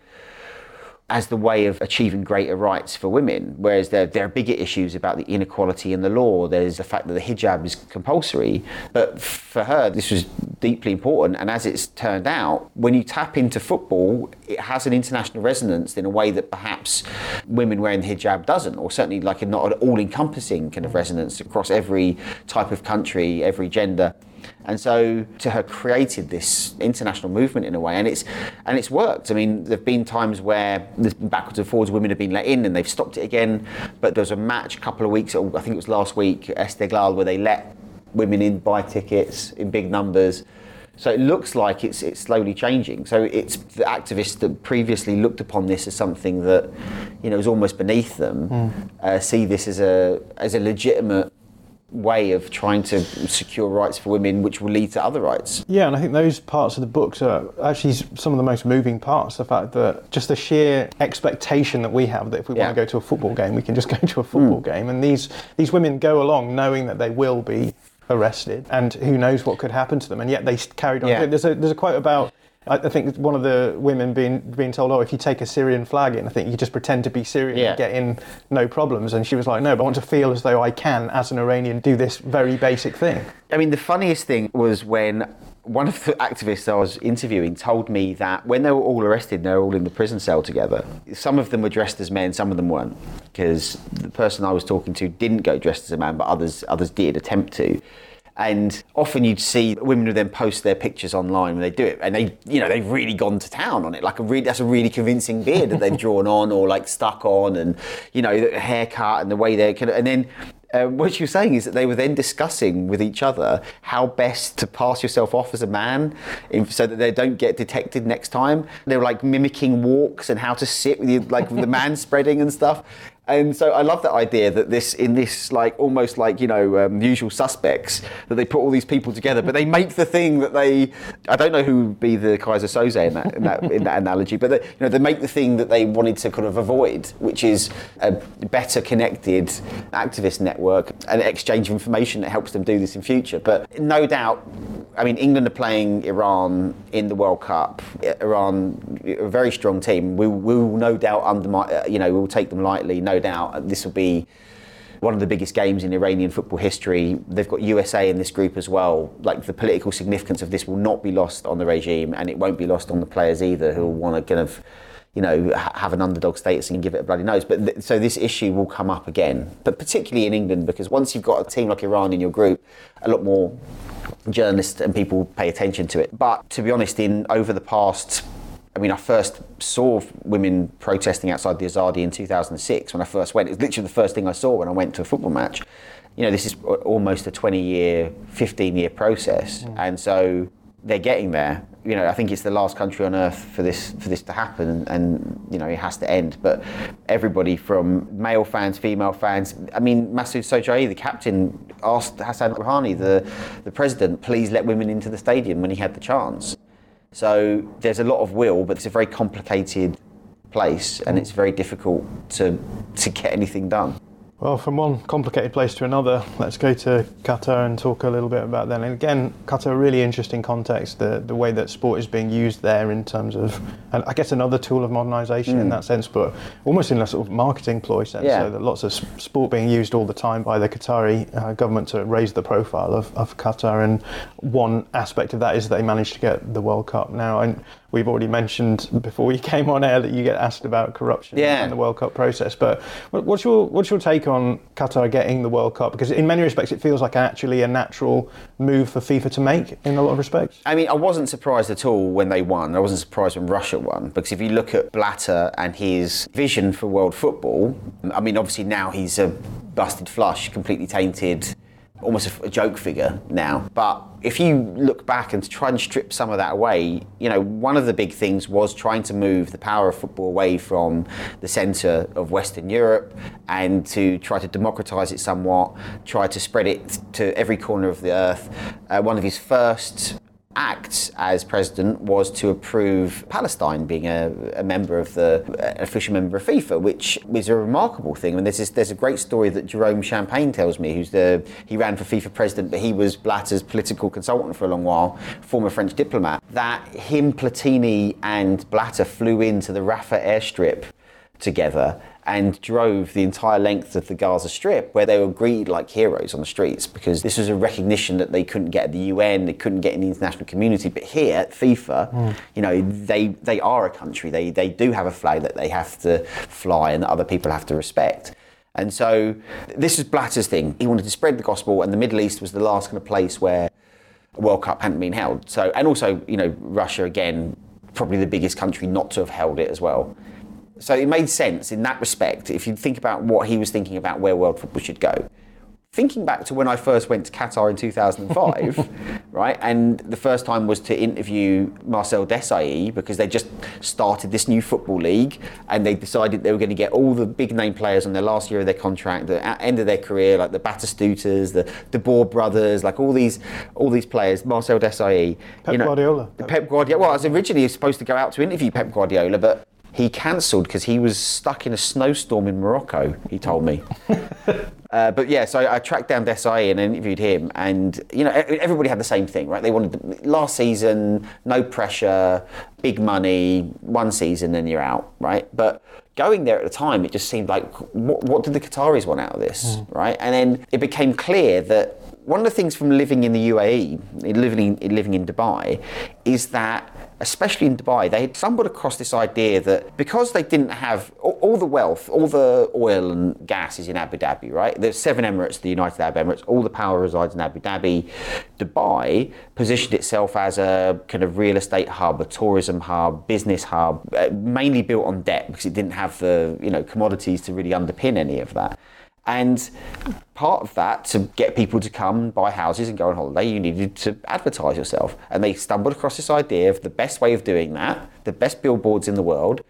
as the way of achieving greater rights for women, whereas there, there are bigger issues about the inequality in the law. There's the fact that the hijab is compulsory. But for her, this was deeply important. And as it's turned out, when you tap into football, it has an international resonance in a way that perhaps women wearing the hijab doesn't, or certainly like a, not an all encompassing kind of resonance across every type of country, every gender. And so to have created this international movement in a way, and it's and it's worked. I mean, there've been times where there's been backwards and forwards, women have been let in and they've stopped it again. But there was a match a couple of weeks, ago, I think it was last week, Esteghlal, where they let women in buy tickets in big numbers. So it looks like it's it's slowly changing. So it's the activists that previously looked upon this as something that, you know, was almost beneath them, mm. uh, see this as a as a legitimate way of trying to secure rights for women, which will lead to other rights. Yeah, and I think those parts of the books are actually some of the most moving parts. The fact that just the sheer expectation that we have that if we yeah. want to go to a football game, we can just [laughs] go to a football mm. game, and these these women go along knowing that they will be arrested, and who knows what could happen to them, and yet they carried on. Yeah. There's a there's a quote about I, think one of the women being being told, "Oh, if you take a Syrian flag in, I think you just pretend to be Syrian yeah. and get in no problems." And she was like, "No, but I want to feel as though I can, as an Iranian, do this very basic thing." I mean, the funniest thing was when one of the activists I was interviewing told me that when they were all arrested, they were all in the prison cell together. Some of them were dressed as men, some of them weren't, because the person I was talking to didn't go dressed as a man, but others others did attempt to. And often you'd see women who then post their pictures online when they do it, and they, you know, they've really gone to town on it. Like a really, that's a really convincing beard that they've [laughs] drawn on or like stuck on, and you know, the haircut and the way they're kind of, and then uh, what she was saying is that they were then discussing with each other how best to pass yourself off as a man in, so that they don't get detected next time. They were like mimicking walks and how to sit with you, like with the man spreading and stuff. And so I love that idea that this, in this, like almost like you know, um, usual suspects, that they put all these people together, but they make the thing that they, I don't know who would be the Keyser Söze in that, in that, in that analogy, but they, you know, they make the thing that they wanted to kind of avoid, which is a better connected activist network and exchange of information that helps them do this in future. But no doubt, I mean, England are playing Iran in the World Cup. Iran, a very strong team. We, we will no doubt undermine, you know, we will take them lightly. No doubt uh, this will be one of the biggest games in Iranian football history. They've got USA in this group as well. Like the political significance of this will not be lost on the regime, and it won't be lost on the players either, who will want to kind of, you know, have an underdog status and give it a bloody nose. But th- so this issue will come up again, but particularly in England because once you've got a team like Iran in your group, a lot more journalists and people pay attention to it. But to be honest, in over the past I mean, I first saw women protesting outside the Azadi in 2006 when I first went. It was literally the first thing I saw when I went to a football match. You know, this is almost a 20 year, 15 year process. Mm. And so they're getting there. You know, I think it's the last country on earth for this for this to happen, and you know it has to end. But everybody from male fans, female fans. I mean, Masoud Shojaei, the captain, asked Hassan Rouhani, the the president, please let women into the stadium when he had the chance. So there's a lot of will, but it's a very complicated place and it's very difficult to, to get anything done. Well, from one complicated place to another, let's go to Qatar and talk a little bit about that. And again, Qatar, really interesting context, the, the way that sport is being used there in terms of, and I guess another tool of modernisation mm. in that sense, but almost in a sort of marketing ploy sense. Yeah. So that lots of sport being used all the time by the Qatari uh, government to raise the profile of, of Qatar. And one aspect of that is they managed to get the World Cup. Now, and we've already mentioned before we came on air that you get asked about corruption yeah. in the World Cup process. But what's your what's your take on Qatar getting the World Cup? Because in many respects, it feels like actually a natural move for FIFA to make in a lot of respects. I mean, I wasn't surprised at all when they won. I wasn't surprised when Russia won because if you look at Blatter and his vision for world football, I mean, obviously now he's a busted flush, completely tainted almost a, a, joke figure now. But if you look back and try and strip some of that away, you know, one of the big things was trying to move the power of football away from the centre of Western Europe and to try to democratise it somewhat, try to spread it to every corner of the earth. Uh, one of his first act as president was to approve Palestine being a, a member of the official member of FIFA, which is a remarkable thing. I mean, there's this, there's a great story that Jerome Champagne tells me, who's the he ran for FIFA president, but he was Blatter's political consultant for a long while, former French diplomat. That him, Platini, and Blatter flew into the Rafah airstrip together and drove the entire length of the Gaza Strip, where they were greeted like heroes on the streets because this was a recognition that they couldn't get at the UN, they couldn't get in the international community. But here at FIFA, hmm. you know, they they are a country. They they do have a flag that they have to fly and that other people have to respect. And so this is Blatter's thing. He wanted to spread the gospel, and the Middle East was the last kind of place where a World Cup hadn't been held. So, and also, you know, Russia again, probably the biggest country not to have held it as well. So it made sense in that respect. If you think about what he was thinking about where world football should go, thinking back to when I first went to Qatar in 2005, [laughs] right, and the first time was to interview Marcel Desailly because they just started this new football league and they decided they were going to get all the big name players on their last year of their contract, the uh, end of their career, like the Batistutas, the De Boer brothers, like all these all these players, Marcel Desailly, Pep Guardiola. Pep Guardiola. Well, I was originally supposed to go out to interview Pep Guardiola, but he cancelled because he was stuck in a snowstorm in Morocco. He told me. [laughs] Uh, but yeah, so I tracked down Desailly and interviewed him, and you know everybody had the same thing, right? They wanted the, last season, no pressure, big money, one season, then you're out, right? But going there at the time, it just seemed like what, what did the Qataris want out of this, right? And then it became clear that one of the things from living in the UAE, living in, living in Dubai, is that especially in Dubai, they had stumbled across this idea that because they didn't have all, all the wealth, all the oil and gas is in Abu Dhabi, right? There's seven Emirates, the United Arab Emirates, all the power resides in Abu Dhabi. Dubai positioned itself as a kind of real estate hub, a tourism hub, business hub, uh, mainly built on debt because it didn't have the you know commodities to really underpin any of that. And part of that, to get people to come buy houses and go on holiday, you needed to advertise yourself. And they stumbled across this idea of the best way of doing that, the best billboards in the world,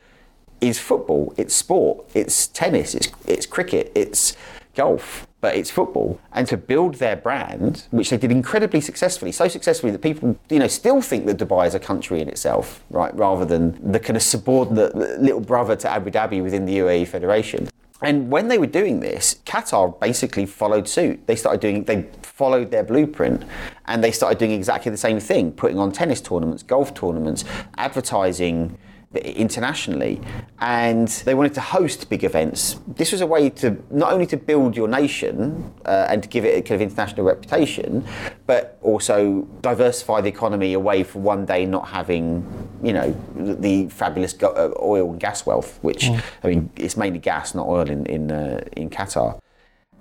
is football. It's sport. It's tennis. It's, it's cricket. It's golf. But it's football. And to build their brand, which they did incredibly successfully, so successfully that people, you know, still think that Dubai is a country in itself, right? Rather than the kind of subordinate little brother to Abu Dhabi within the UAE Federation. And when they were doing this, Qatar basically followed suit. They started doing, they followed their blueprint and they started doing exactly the same thing, putting on tennis tournaments, golf tournaments, advertising internationally and they wanted to host big events. This was a way to not only to build your nation uh, and to give it a kind of international reputation but also diversify the economy away from one day not having you know the fabulous uh, oil and gas wealth which i mean it's mainly gas not oil in in, uh, in qatar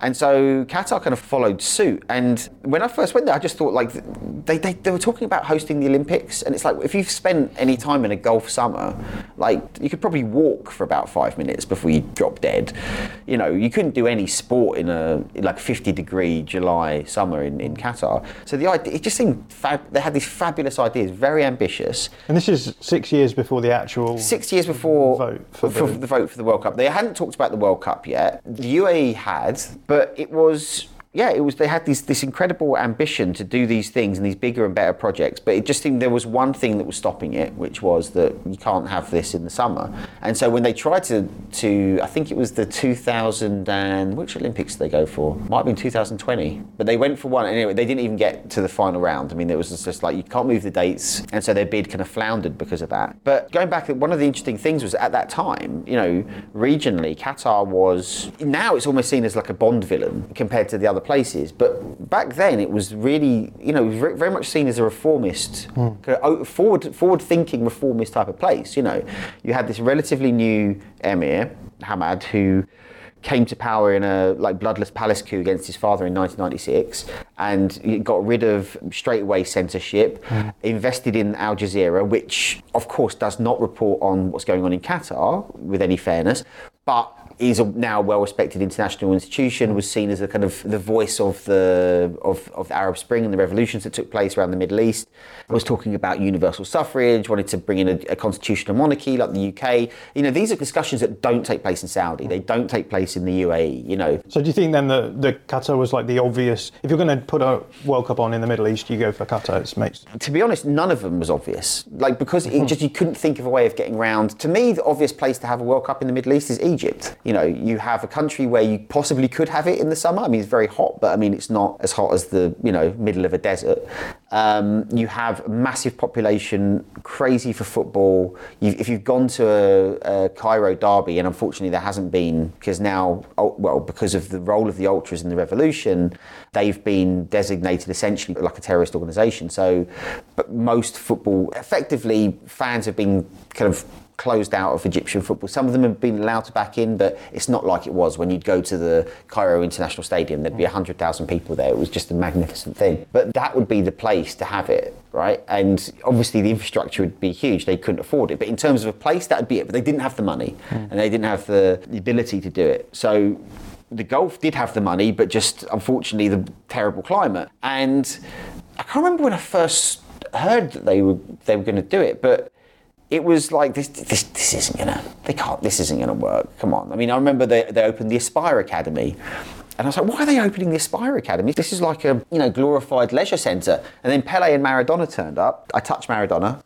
and so Qatar kind of followed suit. And when I first went there, I just thought like they, they, they were talking about hosting the Olympics. And it's like if you've spent any time in a Gulf summer, like you could probably walk for about five minutes before you drop dead. You know, you couldn't do any sport in a like 50 degree July summer in, in Qatar. So the idea, it just seemed fab, they had these fabulous ideas, very ambitious. And this is six years before the actual. Six years before Vote for for the- the vote for the World Cup. They hadn't talked about the World Cup yet. The UAE had, but it was yeah, it was. They had this this incredible ambition to do these things and these bigger and better projects, but it just seemed there was one thing that was stopping it, which was that you can't have this in the summer. And so when they tried to to, I think it was the 2000 and which Olympics did they go for? Might have been 2020, but they went for one. Anyway, they didn't even get to the final round. I mean, it was just like you can't move the dates, and so their bid kind of floundered because of that. But going back, one of the interesting things was at that time, you know, regionally, Qatar was now it's almost seen as like a Bond villain compared to the other places. But back then, it was really, you know, very, much seen as a reformist, hmm. kind of oh, forward forward thinking reformist type of place. You know, you had this relatively new emir, Hamad, who came to power in a like bloodless palace coup against his father in 1996 and got rid of straightaway censorship hmm. invested in Al Jazeera which of course does not report on what's going on in Qatar with any fairness but is a now well respected international institution was seen as a kind of the voice of the of, of the Arab Spring and the revolutions that took place around the Middle East was talking about universal suffrage wanted to bring in a, a constitutional monarchy like the UK you know these are discussions that don't take place in Saudi they don't take place in the UAE you know So do you think then that the Qatar was like the obvious? If you're going to put a World Cup on in the Middle East, you go for Qatar. It makes to be honest, none of them was obvious. Like because it just you couldn't think of a way of getting round. To me, the obvious place to have a World Cup in the Middle East is Egypt. You know, you have a country where you possibly could have it in the summer. I mean, it's very hot, but I mean, it's not as hot as the you know middle of a desert. Um, you have massive population, crazy for football. you if you've gone to a, a, Cairo derby, and unfortunately there hasn't been because now, oh, well, because of the role of the ultras in the revolution, they've been designated essentially like a terrorist organisation. So, but most football, effectively, fans have been kind of closed out of Egyptian football. Some of them have been allowed to back in, but it's not like it was when you'd go to the Cairo International Stadium. There'd be mm. 100,000 people there. It was just a magnificent thing. But that would be the place to have it, right? And obviously the infrastructure would be huge. They couldn't afford it. But in terms of a place, that would be it. But they didn't have the money mm. and they didn't have the, the ability to do it. So the Gulf did have the money, but just unfortunately the terrible climate. And I can't remember when I first heard that they were they were going to do it, but it was like this, this, this isn't gonna, they can't, this isn't gonna work. Come on. I mean, I remember they, they opened the Aspire Academy. And I was like, why are they opening the Aspire Academy? This is like a, you know, glorified leisure centre. And then Pele and Maradona turned up. I touched Maradona.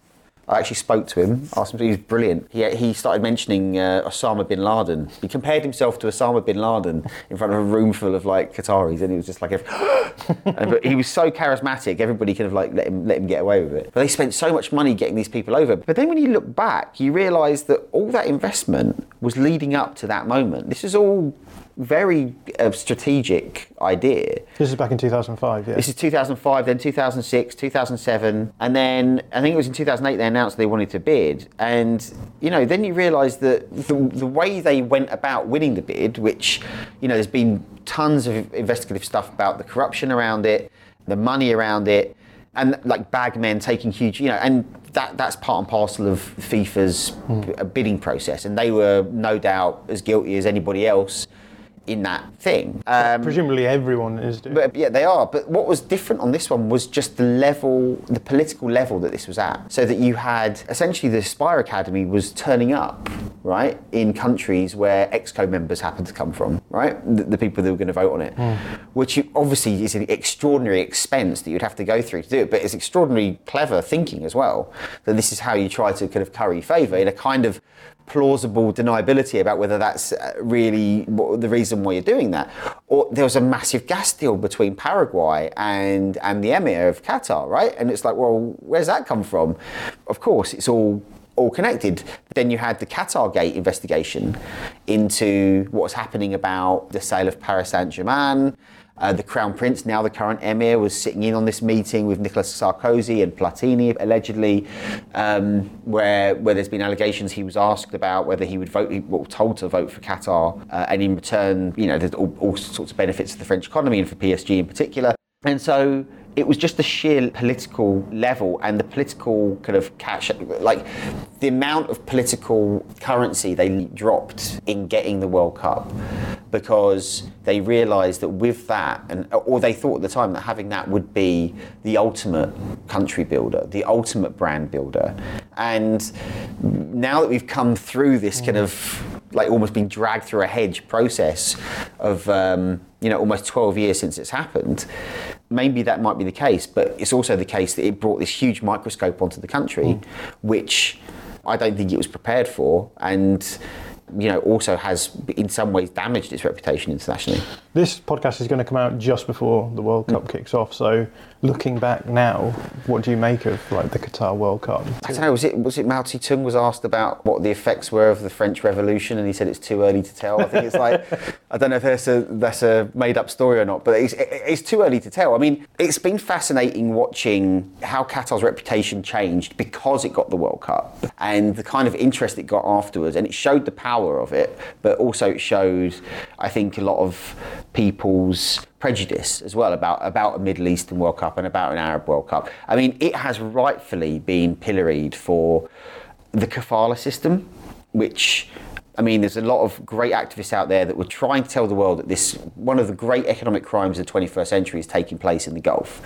I actually spoke to him, asked him, he was brilliant. He, he started mentioning uh, Osama bin Laden. He compared himself to Osama bin Laden in front of a room full of like Qataris, and he was just like, [gasps] but he was so charismatic, everybody kind of like let him let him get away with it. But they spent so much money getting these people over. But then when you look back, you realise that all that investment was leading up to that moment. This is all very uh, strategic idea. This is back in 2005, yeah. This is 2005, then 2006, 2007, and then I think it was in 2008 they announced they wanted to bid. And, you know, then you realise that the, the way they went about winning the bid, which, you know, there's been tons of investigative stuff about the corruption around it, the money around it, and like bag men taking huge, you know, and that that's part and parcel of FIFA's mm. bidding process, and they were no doubt as guilty as anybody else in that thing. Um, Presumably everyone is doing. But yeah, they are. But what was different on this one was just the level, the political level that this was at. So that you had essentially the Aspire Academy was turning up, right, in countries where EXCO members happened to come from, right, the, the people that were going to vote on it, mm. which obviously is an extraordinary expense that you'd have to go through to do it. But it's extraordinary clever thinking as well. That this is how you try to kind of curry favour in a kind of plausible deniability about whether that's uh, really the reason why you're doing that. Or there was a massive gas deal between Paraguay and, and the Emir of Qatar, right? And it's like, well, where's that come from? Of course, it's all all connected. Then you had the Qatar Gate investigation into what's happening about the sale of Paris Saint Germain, uh, the Crown Prince, now the current Emir, was sitting in on this meeting with Nicolas Sarkozy and Platini, allegedly, um, where where there's been allegations he was asked about whether he would vote, was told to vote for Qatar, uh, and in return, you know, there's all, all sorts of benefits to the French economy and for PSG in particular. And so it was just the sheer political level and the political kind of cash, like the amount of political currency they dropped in getting the World Cup because they realised that with that, and or they thought at the time that having that would be the ultimate country builder, the ultimate brand builder. And now that we've come through this kind of like almost been dragged through a hedge process of um, you know almost 12 years since it's happened maybe that might be the case, but it's also the case that it brought this huge microscope onto the country, mm. which I don't think it was prepared for, and you know also has in some ways damaged its reputation internationally. This podcast is going to come out just before the World Cup mm. kicks off, so looking back now, what do you make of like the Qatar World Cup? I don't know. Was it was it Mao Zedong was asked about what the effects were of the French Revolution, and he said it's too early to tell. I think it's like [laughs] I don't know if that's a that's a made up story or not, but it's it's too early to tell. I mean, it's been fascinating watching how Qatar's reputation changed because it got the World Cup and the kind of interest it got afterwards, and it showed the power of it, but also it showed, I think, a lot of people's prejudice as well about, about a Middle Eastern World Cup and about an Arab World Cup. I mean, it has rightfully been pilloried for the kafala system, which I mean, there's a lot of great activists out there that were trying to tell the world that this one of the great economic crimes of the 21st century is taking place in the Gulf,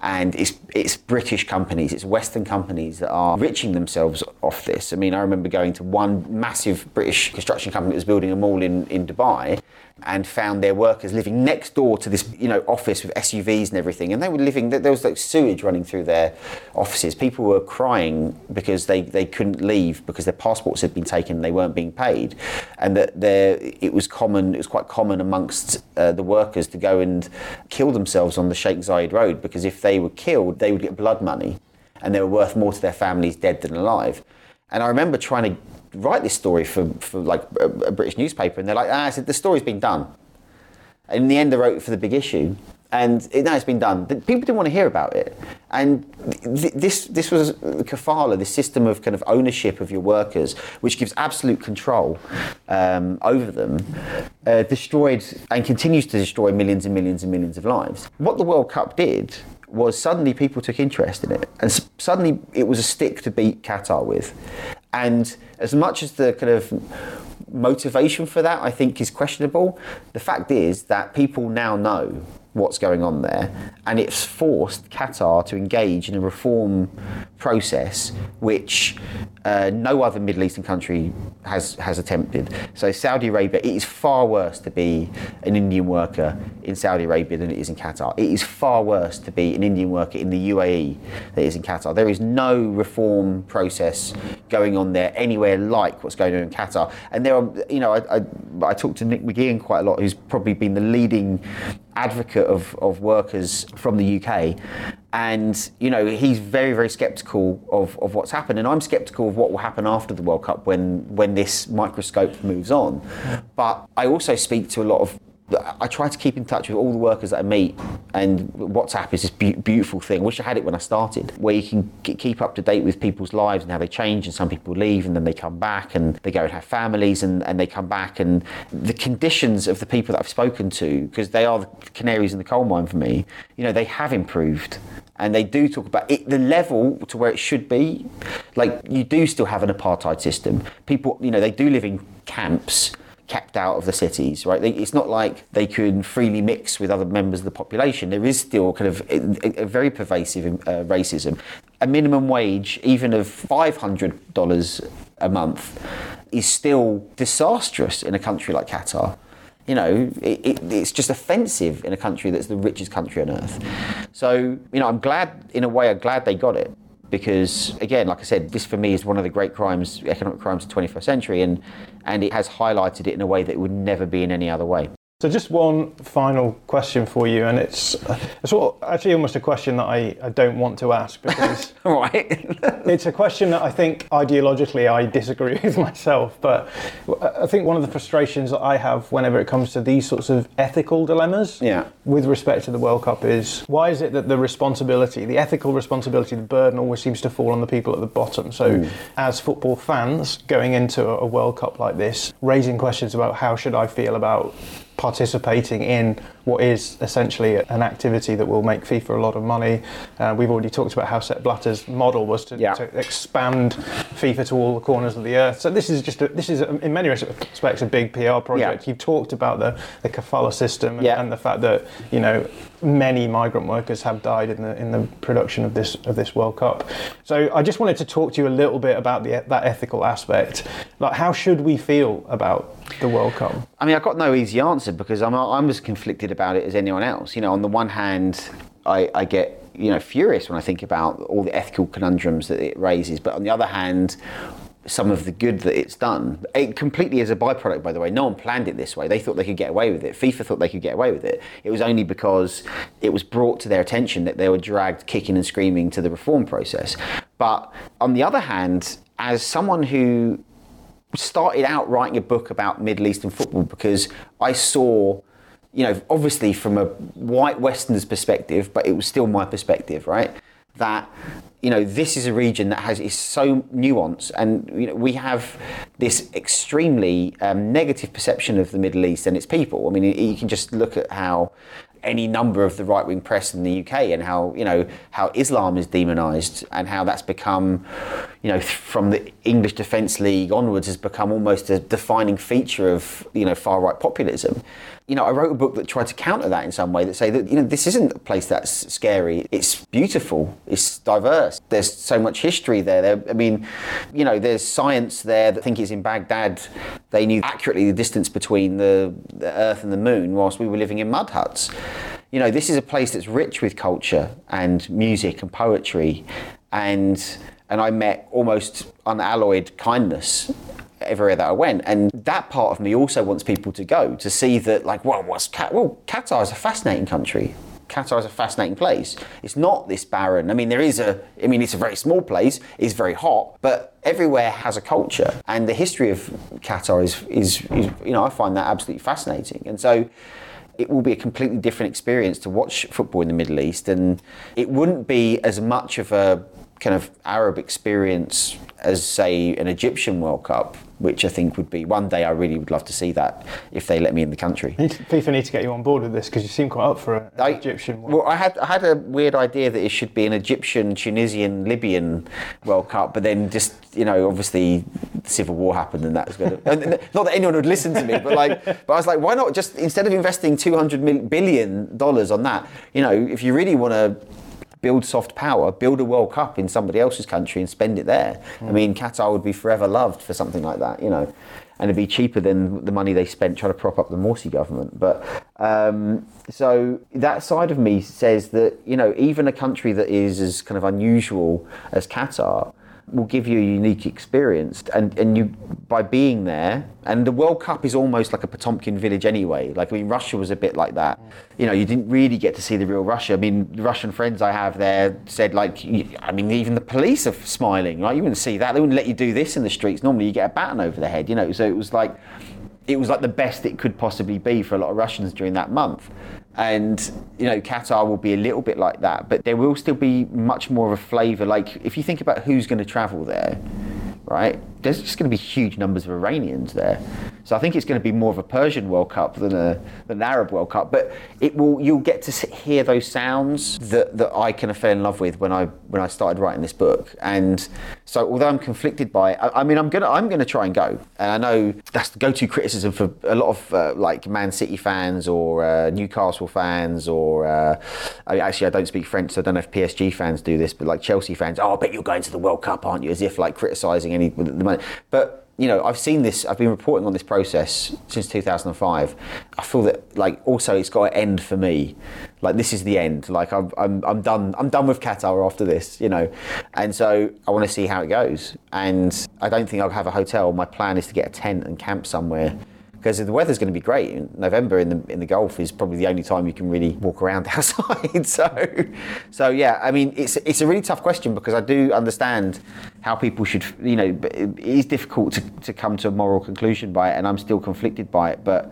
and it's it's British companies, it's Western companies that are enriching themselves off this. I mean, I remember going to one massive British construction company that was building a mall in in Dubai, and found their workers living next door to this, you know, office with SUVs and everything. And they were living, there was like sewage running through their offices. People were crying because they, they couldn't leave because their passports had been taken and they weren't being paid. And that there, it was common, it was quite common amongst uh, the workers to go and kill themselves on the Sheikh Zayed Road because if they were killed, they would get blood money and they were worth more to their families dead than alive. And I remember trying to write this story for, for like a, a British newspaper, and they're like, ah, I said, the story's been done. And in the end, I wrote for the big issue. And it, now it's been done. People didn't want to hear about it. And th- this, this was kafala, this system of kind of ownership of your workers, which gives absolute control um, over them, uh, destroyed and continues to destroy millions and millions and millions of lives. What the World Cup did was suddenly people took interest in it, and suddenly it was a stick to beat Qatar with. And as much as the kind of motivation for that I think is questionable, the fact is that people now know what's going on there, and it's forced Qatar to engage in a reform process which uh, no other Middle Eastern country has has attempted. So Saudi Arabia, it is far worse to be an Indian worker in Saudi Arabia than it is in Qatar. It is far worse to be an Indian worker in the UAE than it is in Qatar. There is no reform process going on there anywhere like what's going on in Qatar. And there are, you know, I, I, I talked to Nick McGeehan quite a lot, who's probably been the leading advocate of, of workers from the UK. And, you know, he's very, very sceptical of, of what's happened. And I'm sceptical of what will happen after the World Cup when, when this microscope moves on. But I also speak to a lot of I try to keep in touch with all the workers that I meet, and WhatsApp is this be- beautiful thing. I wish I had it when I started, where you can k- keep up to date with people's lives and how they change. And some people leave, and then they come back, and they go and have families, and, and they come back. And the conditions of the people that I've spoken to, because they are the canaries in the coal mine for me, you know, they have improved. And they do talk about it, the level to where it should be. Like, you do still have an apartheid system. People, you know, they do live in camps kept out of the cities, right? They, it's not like they can freely mix with other members of the population. There is still kind of a, a very pervasive uh, racism. A minimum wage, even of $500 a month, is still disastrous in a country like Qatar. You know, it, it, it's just offensive in a country that's the richest country on earth. So, you know, I'm glad, in a way, I'm glad they got it because again like i said this for me is one of the great crimes economic crimes of the 21st century and and it has highlighted it in a way that it would never be in any other way So just one final question for you, and it's, it's sort of actually almost a question that I, I don't want to ask because [laughs] right it's a question that I think ideologically I disagree with myself. But I think one of the frustrations that I have whenever it comes to these sorts of ethical dilemmas Yeah. with respect to the World Cup is why is it that the responsibility, the ethical responsibility, the burden always seems to fall on the people at the bottom? So, hmm. as football fans going into a World Cup like this, raising questions about how should I feel about participating in what is essentially an activity that will make FIFA a lot of money. Uh, we've already talked about how Sepp Blatter's model was to, Yeah. to expand FIFA to all the corners of the earth. So this is just a, this is a, in many respects a big PR project. Yeah. You've talked about the the kafala system and, Yeah. and the fact that you know many migrant workers have died in the in the production of this of this World Cup. So I just wanted to talk to you a little bit about the that ethical aspect. Like how should we feel about the World Cup? I mean, I've got no easy answer because I'm, I'm as conflicted about it as anyone else. You know, on the one hand, I, I get you know furious when I think about all the ethical conundrums that it raises, but on the other hand, some of the good that it's done, it completely as a byproduct, by the way. No one planned it this way. They thought they could get away with it. FIFA thought they could get away with it. It was only because it was brought to their attention that they were dragged kicking and screaming to the reform process. But on the other hand, as someone who started out writing a book about Middle Eastern football because I saw, you know, obviously from a white Westerner's perspective, but it was still my perspective, right? That you know this is a region that has is so nuanced, and you know we have this extremely um, negative perception of the Middle East and its people. I mean, you can just look at how any number of the right wing press in the UK and how you know how Islam is demonized and how that's become you know, from the English Defence League onwards, has become almost a defining feature of you know far right populism. You know, I wrote a book that tried to counter that in some way, that say that you know this isn't a place that's scary. It's beautiful. It's diverse. There's so much history there. there I mean, you know, there's science there that think it's in Baghdad. They knew accurately the distance between the, the Earth and the Moon, whilst we were living in mud huts you know, this is a place that's rich with culture and music and poetry, and and I met almost unalloyed kindness everywhere that I went, and that part of me also wants people to go to see that, like, well, what's Cat? Well, Qatar is a fascinating country. Qatar is a fascinating place. It's not this barren. I mean, there is a. I mean, it's a very small place. It's very hot, but everywhere has a culture, and the history of Qatar is is, is you know I find that absolutely fascinating, and so it will be a completely different experience to watch football in the Middle East, and it wouldn't be as much of a kind of Arab experience as, say, an Egyptian World Cup, which I think would be one day I really would love to see that if they let me in the country. FIFA need to get you on board with this because you seem quite up for an I, Egyptian. World. Well, I had I had a weird idea that it should be an Egyptian, Tunisian, Libyan World Cup, but then just you know, obviously the civil war happened and that was going to. not that anyone would listen to me, but like, but I was like, why not just instead of investing two hundred billion dollars on that, you know, if you really want to build soft power, build a World Cup in somebody else's country and spend it there. Mm. I mean, Qatar would be forever loved for something like that, you know, and it'd be cheaper than the money they spent trying to prop up the Morsi government. But um, so that side of me says that, you know, even a country that is as kind of unusual as Qatar will give you a unique experience and, and you by being there and the World Cup is almost like a Potemkin village anyway. Like I mean Russia was a bit like that. You know you didn't really get to see the real Russia. I mean the Russian friends I have there said like I mean even the police are smiling right? You wouldn't see that. They wouldn't let you do this in the streets. Normally you get a baton over the head you know? So it was like it was like the best it could possibly be for a lot of Russians during that month and you know Qatar will be a little bit like that, but there will still be much more of a flavour. Like if you think about who's going to travel there, right? There's just going to be huge numbers of Iranians there. So I think it's going to be more of a Persian World Cup than, a, than an Arab World Cup. But it will you'll get to hear those sounds that, that I kind of fell in love with when I when I started writing this book. And so although I'm conflicted by it, I, I mean I'm gonna I'm gonna try and go. And I know that's the go-to criticism for a lot of uh, like Man City fans or uh, Newcastle fans or uh, I mean, actually I don't speak French, so I don't know if PSG fans do this, but like Chelsea fans, oh I bet you're going to the World Cup, aren't you? As if like criticising any the money. But you know, I've seen this. I've been reporting on this process since 2005. I feel that, like, also it's got to end for me. Like, this is the end. Like, I'm, I'm, I'm done. I'm done with Qatar after this. You know, and so I want to see how it goes. And I don't think I'll have a hotel. My plan is to get a tent and camp somewhere because the weather's going to be great. In November in the in the Gulf is probably the only time you can really walk around [laughs] outside. so, so yeah, I mean, it's it's a really tough question because I do understand how people should, you know, it is difficult to, to come to a moral conclusion by it, and I'm still conflicted by it. But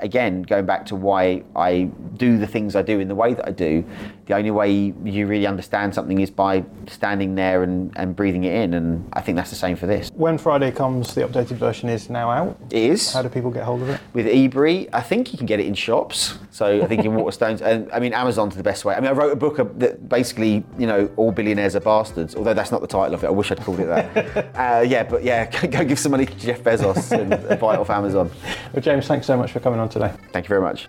again, going back to why I do the things I do in the way that I do, the only way you really understand something is by standing there and, and breathing it in, and I think that's the same for this. When Friday comes, the updated version is now out. It is. How do people get hold of it? With Ebury, I think you can get it in shops. So I think in Waterstones, and I mean Amazon's the best way. I mean, I wrote a book that basically, you know, all billionaires are bastards. Although that's not the title of it. I wish I'd called it that. [laughs] uh, yeah, but yeah, [laughs] go give some money to Jeff Bezos and buy it off Amazon. Well, James, thanks so much for coming on today. Thank you very much.